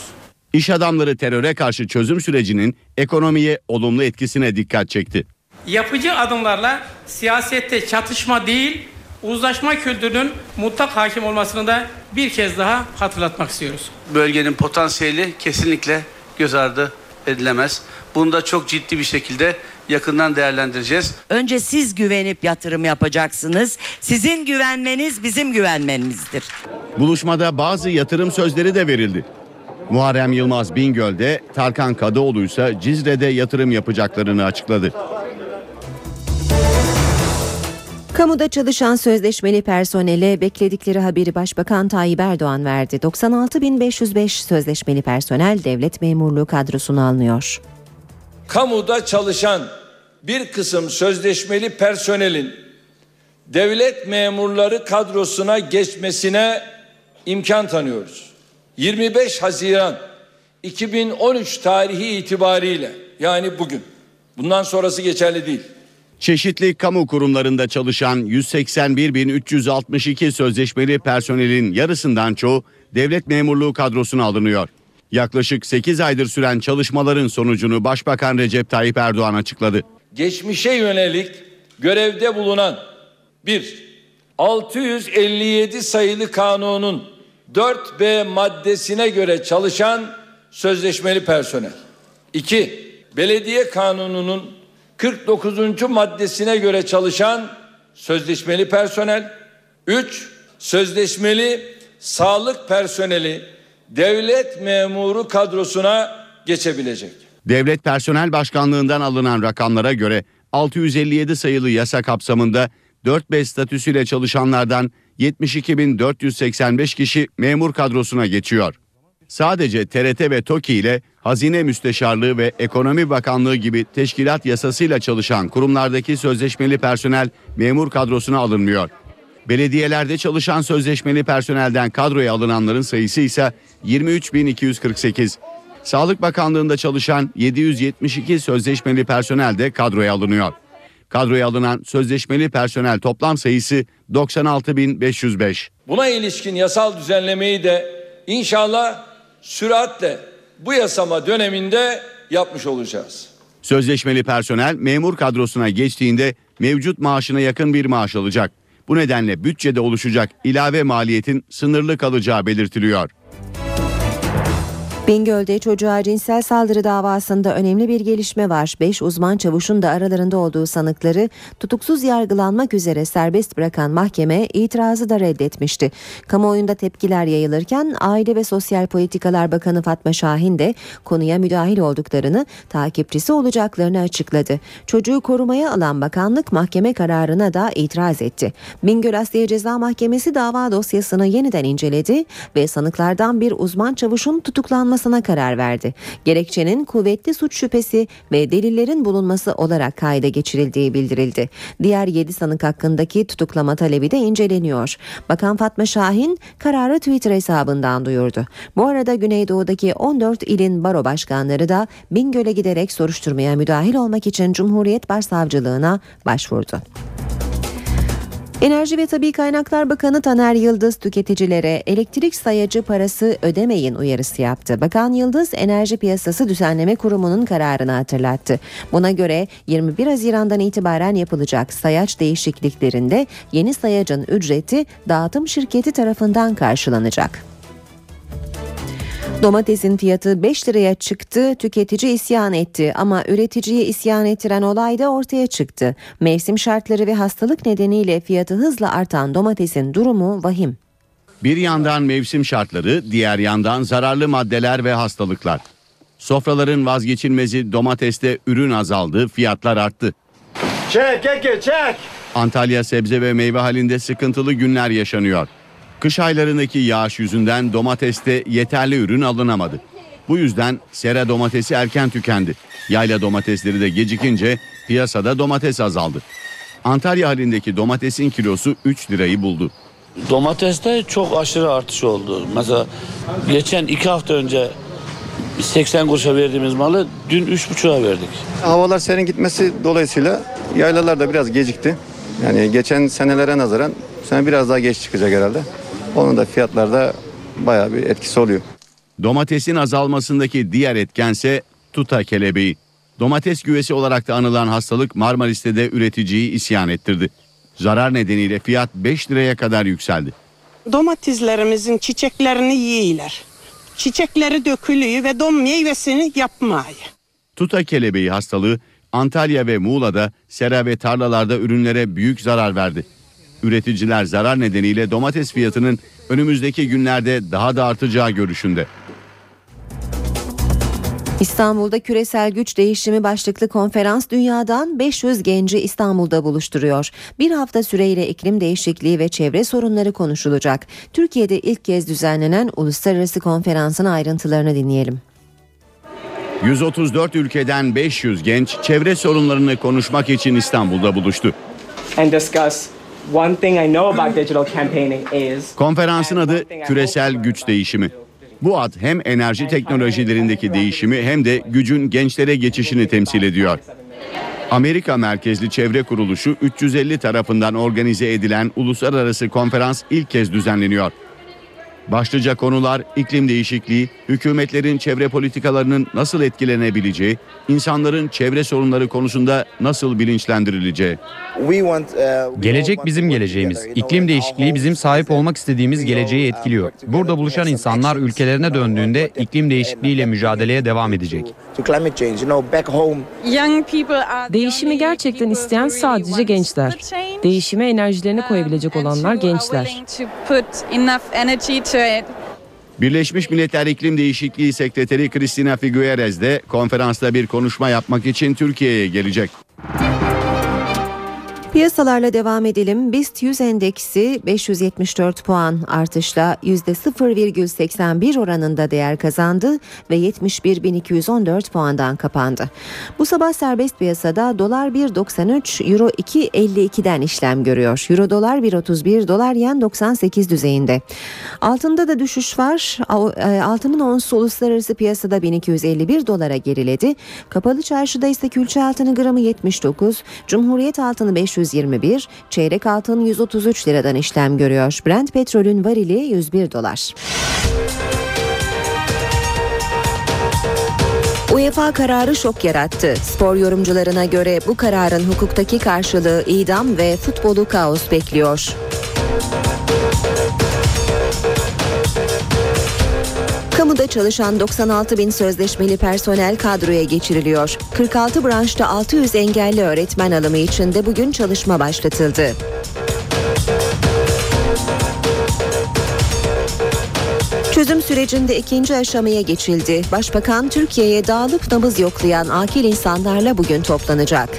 S11: İş adamları teröre karşı çözüm sürecinin ekonomiye olumlu etkisine dikkat çekti.
S18: Yapıcı adımlarla siyasette çatışma değil, uzlaşma kültürünün mutlak hakim olmasını da bir kez daha hatırlatmak istiyoruz.
S19: Bölgenin potansiyeli kesinlikle göz ardı edilemez. Bunu da çok ciddi bir şekilde yakından değerlendireceğiz.
S20: Önce siz güvenip yatırım yapacaksınız. Sizin güvenmeniz bizim güvenmenizdir.
S11: Buluşmada bazı yatırım sözleri de verildi. Muharrem Yılmaz Bingöl'de, Tarkan Kadıoğlu ise Cizre'de yatırım yapacaklarını açıkladı.
S1: Kamuda çalışan sözleşmeli personele bekledikleri haberi Başbakan Tayyip Erdoğan verdi. 96.505 sözleşmeli personel devlet memurluğu kadrosuna alınıyor.
S8: Kamuda çalışan bir kısım sözleşmeli personelin devlet memurları kadrosuna geçmesine imkan tanıyoruz. 25 Haziran 2013 tarihi itibariyle yani bugün bundan sonrası geçerli değil.
S11: Çeşitli kamu kurumlarında çalışan 181.362 sözleşmeli personelin yarısından çoğu devlet memurluğu kadrosuna alınıyor. Yaklaşık 8 aydır süren çalışmaların sonucunu Başbakan Recep Tayyip Erdoğan açıkladı.
S8: Geçmişe yönelik görevde bulunan 1. 657 sayılı kanunun 4B maddesine göre çalışan sözleşmeli personel. 2. Belediye Kanunu'nun 49. maddesine göre çalışan sözleşmeli personel, 3. Sözleşmeli sağlık personeli devlet memuru kadrosuna geçebilecek.
S11: Devlet Personel Başkanlığından alınan rakamlara göre 657 sayılı yasa kapsamında 4-5 statüsüyle çalışanlardan 72.485 kişi memur kadrosuna geçiyor. Sadece TRT ve TOKİ ile Hazine Müsteşarlığı ve Ekonomi Bakanlığı gibi teşkilat yasasıyla çalışan kurumlardaki sözleşmeli personel memur kadrosuna alınmıyor. Belediyelerde çalışan sözleşmeli personelden kadroya alınanların sayısı ise 23.248. Sağlık Bakanlığı'nda çalışan 772 sözleşmeli personel de kadroya alınıyor. Kadroya alınan sözleşmeli personel toplam sayısı 96.505.
S8: Buna ilişkin yasal düzenlemeyi de inşallah süratle bu yasama döneminde yapmış olacağız.
S11: Sözleşmeli personel memur kadrosuna geçtiğinde mevcut maaşına yakın bir maaş alacak. Bu nedenle bütçede oluşacak ilave maliyetin sınırlı kalacağı belirtiliyor.
S1: Bingöl'de çocuğa cinsel saldırı davasında önemli bir gelişme var. 5 uzman çavuşun da aralarında olduğu sanıkları tutuksuz yargılanmak üzere serbest bırakan mahkeme itirazı da reddetmişti. Kamuoyunda tepkiler yayılırken Aile ve Sosyal Politikalar Bakanı Fatma Şahin de konuya müdahil olduklarını, takipçisi olacaklarını açıkladı. Çocuğu korumaya alan bakanlık mahkeme kararına da itiraz etti. Bingöl Asliye Ceza Mahkemesi dava dosyasını yeniden inceledi ve sanıklardan bir uzman çavuşun tutuklanması tutuklanmasına karar verdi. Gerekçenin kuvvetli suç şüphesi ve delillerin bulunması olarak kayda geçirildiği bildirildi. Diğer 7 sanık hakkındaki tutuklama talebi de inceleniyor. Bakan Fatma Şahin kararı Twitter hesabından duyurdu. Bu arada Güneydoğu'daki 14 ilin baro başkanları da Bingöl'e giderek soruşturmaya müdahil olmak için Cumhuriyet Başsavcılığına başvurdu. Enerji ve Tabi Kaynaklar Bakanı Taner Yıldız tüketicilere elektrik sayacı parası ödemeyin uyarısı yaptı. Bakan Yıldız Enerji Piyasası Düzenleme Kurumu'nun kararını hatırlattı. Buna göre 21 Haziran'dan itibaren yapılacak sayaç değişikliklerinde yeni sayacın ücreti dağıtım şirketi tarafından karşılanacak. Domatesin fiyatı 5 liraya çıktı, tüketici isyan etti ama üreticiyi isyan ettiren olay da ortaya çıktı. Mevsim şartları ve hastalık nedeniyle fiyatı hızla artan domatesin durumu vahim.
S11: Bir yandan mevsim şartları, diğer yandan zararlı maddeler ve hastalıklar. Sofraların vazgeçilmezi domateste ürün azaldı, fiyatlar arttı.
S21: Çek, çek, çek.
S11: Antalya sebze ve meyve halinde sıkıntılı günler yaşanıyor. Kış aylarındaki yağış yüzünden domateste yeterli ürün alınamadı. Bu yüzden sera domatesi erken tükendi. Yayla domatesleri de gecikince piyasada domates azaldı. Antalya halindeki domatesin kilosu 3 lirayı buldu.
S22: Domateste çok aşırı artış oldu. Mesela geçen iki hafta önce 80 kuruşa verdiğimiz malı dün 3,5'a verdik.
S23: Havalar serin gitmesi dolayısıyla yaylalar da biraz gecikti. Yani geçen senelere nazaran sene biraz daha geç çıkacak herhalde. Onun da fiyatlarda bayağı bir etkisi oluyor.
S11: Domatesin azalmasındaki diğer etkense tuta kelebeği. Domates güvesi olarak da anılan hastalık Marmaris'te de üreticiyi isyan ettirdi. Zarar nedeniyle fiyat 5 liraya kadar yükseldi.
S24: Domateslerimizin çiçeklerini yiyorlar. Çiçekleri dökülüyor ve don meyvesini yapmıyor.
S11: Tuta kelebeği hastalığı Antalya ve Muğla'da sera ve tarlalarda ürünlere büyük zarar verdi. Üreticiler zarar nedeniyle domates fiyatının önümüzdeki günlerde daha da artacağı görüşünde.
S1: İstanbul'da küresel güç değişimi başlıklı konferans dünyadan 500 genci İstanbul'da buluşturuyor. Bir hafta süreyle iklim değişikliği ve çevre sorunları konuşulacak. Türkiye'de ilk kez düzenlenen uluslararası konferansın ayrıntılarını dinleyelim.
S11: 134 ülkeden 500 genç çevre sorunlarını konuşmak için İstanbul'da buluştu.
S25: and discuss one thing I know about digital campaigning is
S11: Konferansın adı Küresel Güç Değişimi. Bu ad hem enerji teknolojilerindeki değişimi hem de gücün gençlere geçişini temsil ediyor. Amerika merkezli çevre kuruluşu 350 tarafından organize edilen uluslararası konferans ilk kez düzenleniyor. Başlıca konular iklim değişikliği, hükümetlerin çevre politikalarının nasıl etkilenebileceği, insanların çevre sorunları konusunda nasıl bilinçlendirileceği.
S26: Gelecek bizim geleceğimiz. İklim değişikliği bizim sahip olmak istediğimiz geleceği etkiliyor. Burada buluşan insanlar ülkelerine döndüğünde iklim değişikliğiyle mücadeleye devam edecek.
S27: Değişimi gerçekten isteyen sadece gençler. Değişime enerjilerini koyabilecek olanlar gençler.
S11: Birleşmiş Milletler İklim Değişikliği Sekreteri Cristina Figueres de konferansta bir konuşma yapmak için Türkiye'ye gelecek.
S1: Piyasalarla devam edelim. BIST 100 endeksi 574 puan artışla %0,81 oranında değer kazandı ve 71.214 puandan kapandı. Bu sabah serbest piyasada dolar 1.93, euro 2.52'den işlem görüyor. Euro dolar 1.31, dolar yen 98 düzeyinde. Altında da düşüş var. Altının onsu uluslararası piyasada 1251 dolara geriledi. Kapalı çarşıda ise külçe altını gramı 79, Cumhuriyet altını 500 121, çeyrek altın 133 liradan işlem görüyor. Brent petrolün varili 101 dolar. UEFA kararı şok yarattı. Spor yorumcularına göre bu kararın hukuktaki karşılığı idam ve futbolu kaos bekliyor. Kamuda çalışan 96 bin sözleşmeli personel kadroya geçiriliyor. 46 branşta 600 engelli öğretmen alımı için de bugün çalışma başlatıldı. Çözüm sürecinde ikinci aşamaya geçildi. Başbakan Türkiye'ye dağılıp nabız yoklayan akil insanlarla bugün toplanacak.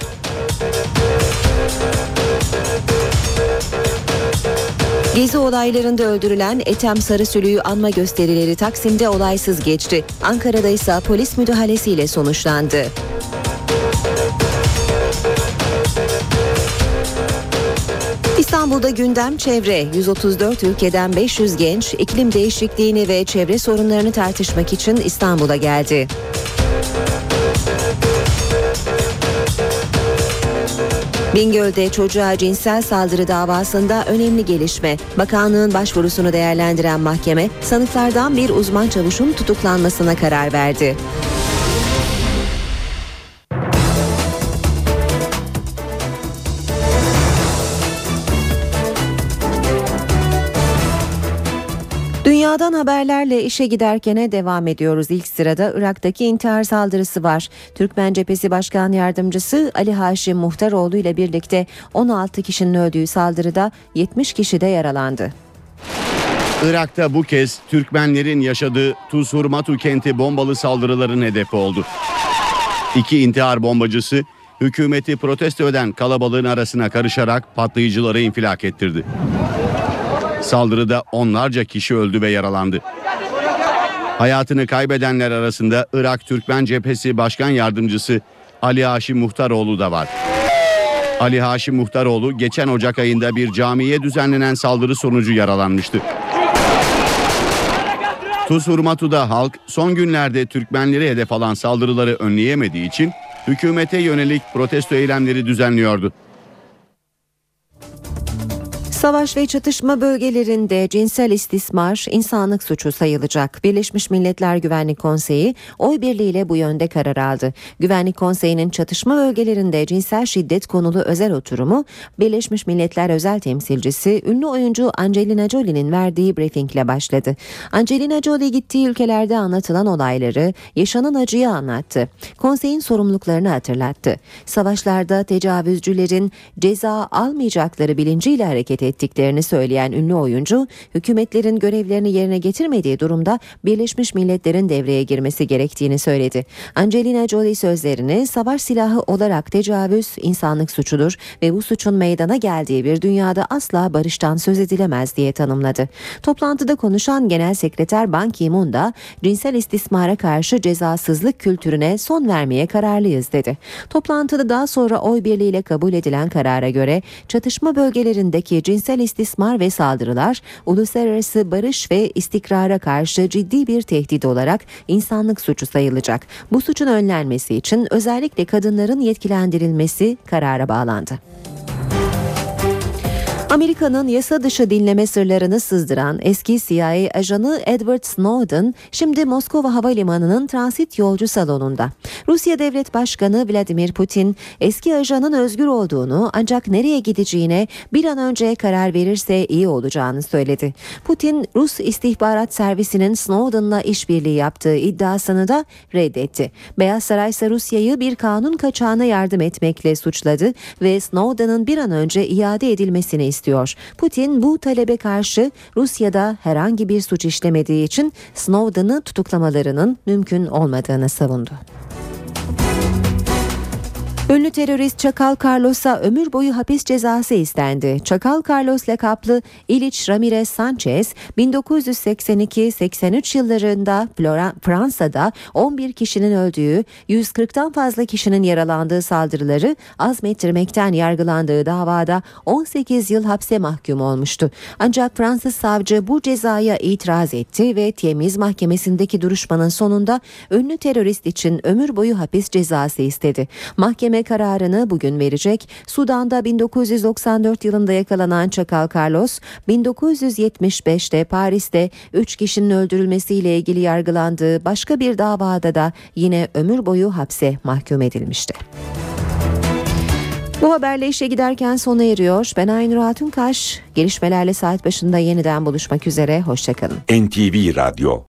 S1: Gezi olaylarında öldürülen Ethem Sarısülü'yü anma gösterileri Taksim'de olaysız geçti. Ankara'da ise polis müdahalesiyle sonuçlandı. İstanbul'da gündem çevre. 134 ülkeden 500 genç iklim değişikliğini ve çevre sorunlarını tartışmak için İstanbul'a geldi. Bingöl'de çocuğa cinsel saldırı davasında önemli gelişme. Bakanlığın başvurusunu değerlendiren mahkeme sanıklardan bir uzman çavuşun tutuklanmasına karar verdi. Dünyadan haberlerle işe giderkene devam ediyoruz. İlk sırada Irak'taki intihar saldırısı var. Türkmen Cephesi Başkan Yardımcısı Ali Haşim Muhtaroğlu ile birlikte 16 kişinin öldüğü saldırıda 70 kişi de yaralandı.
S11: Irak'ta bu kez Türkmenlerin yaşadığı Tuzhurmatu kenti bombalı saldırıların hedefi oldu. İki intihar bombacısı hükümeti protesto eden kalabalığın arasına karışarak patlayıcıları infilak ettirdi. Saldırıda onlarca kişi öldü ve yaralandı. Hayatını kaybedenler arasında Irak Türkmen Cephesi Başkan Yardımcısı Ali Haşim Muhtaroğlu da var. Ali Haşim Muhtaroğlu geçen Ocak ayında bir camiye düzenlenen saldırı sonucu yaralanmıştı. Tuzhurmatu'da halk son günlerde Türkmenleri hedef alan saldırıları önleyemediği için hükümete yönelik protesto eylemleri düzenliyordu.
S1: Savaş ve çatışma bölgelerinde cinsel istismar insanlık suçu sayılacak. Birleşmiş Milletler Güvenlik Konseyi oy birliğiyle bu yönde karar aldı. Güvenlik Konseyi'nin çatışma bölgelerinde cinsel şiddet konulu özel oturumu Birleşmiş Milletler özel temsilcisi ünlü oyuncu Angelina Jolie'nin verdiği briefingle başladı. Angelina Jolie gittiği ülkelerde anlatılan olayları, yaşanan acıyı anlattı. Konseyin sorumluluklarını hatırlattı. Savaşlarda tecavüzcülerin ceza almayacakları bilinciyle hareket ettiklerini söyleyen ünlü oyuncu, hükümetlerin görevlerini yerine getirmediği durumda Birleşmiş Milletler'in devreye girmesi gerektiğini söyledi. Angelina Jolie sözlerini savaş silahı olarak tecavüz insanlık suçudur ve bu suçun meydana geldiği bir dünyada asla barıştan söz edilemez diye tanımladı. Toplantıda konuşan Genel Sekreter Ban Ki-moon da cinsel istismara karşı cezasızlık kültürüne son vermeye kararlıyız dedi. Toplantıda daha sonra oy birliğiyle kabul edilen karara göre çatışma bölgelerindeki cinsel istismar ve saldırılar uluslararası barış ve istikrara karşı ciddi bir tehdit olarak insanlık suçu sayılacak. Bu suçun önlenmesi için özellikle kadınların yetkilendirilmesi karara bağlandı. Amerika'nın yasa dışı dinleme sırlarını sızdıran eski CIA ajanı Edward Snowden şimdi Moskova Havalimanı'nın transit yolcu salonunda. Rusya Devlet Başkanı Vladimir Putin eski ajanın özgür olduğunu ancak nereye gideceğine bir an önce karar verirse iyi olacağını söyledi. Putin Rus istihbarat servisinin Snowden'la işbirliği yaptığı iddiasını da reddetti. Beyaz Saray ise Rusya'yı bir kanun kaçağına yardım etmekle suçladı ve Snowden'ın bir an önce iade edilmesini istiyor. Putin bu talebe karşı Rusya'da herhangi bir suç işlemediği için Snowden'ı tutuklamalarının mümkün olmadığını savundu. Ünlü terörist Çakal Carlos'a ömür boyu hapis cezası istendi. Çakal Carlos lakaplı İliç Ramirez Sanchez 1982-83 yıllarında Fransa'da 11 kişinin öldüğü, 140'tan fazla kişinin yaralandığı saldırıları azmettirmekten yargılandığı davada 18 yıl hapse mahkum olmuştu. Ancak Fransız savcı bu cezaya itiraz etti ve temiz mahkemesindeki duruşmanın sonunda ünlü terörist için ömür boyu hapis cezası istedi. Mahkeme kararını bugün verecek. Sudan'da 1994 yılında yakalanan Çakal Carlos, 1975'te Paris'te 3 kişinin öldürülmesiyle ilgili yargılandığı başka bir davada da yine ömür boyu hapse mahkum edilmişti. Bu haberle işe giderken sona eriyor. Ben Aynur Altunkaş. Gelişmelerle saat başında yeniden buluşmak üzere. Hoşçakalın.
S2: NTV Radyo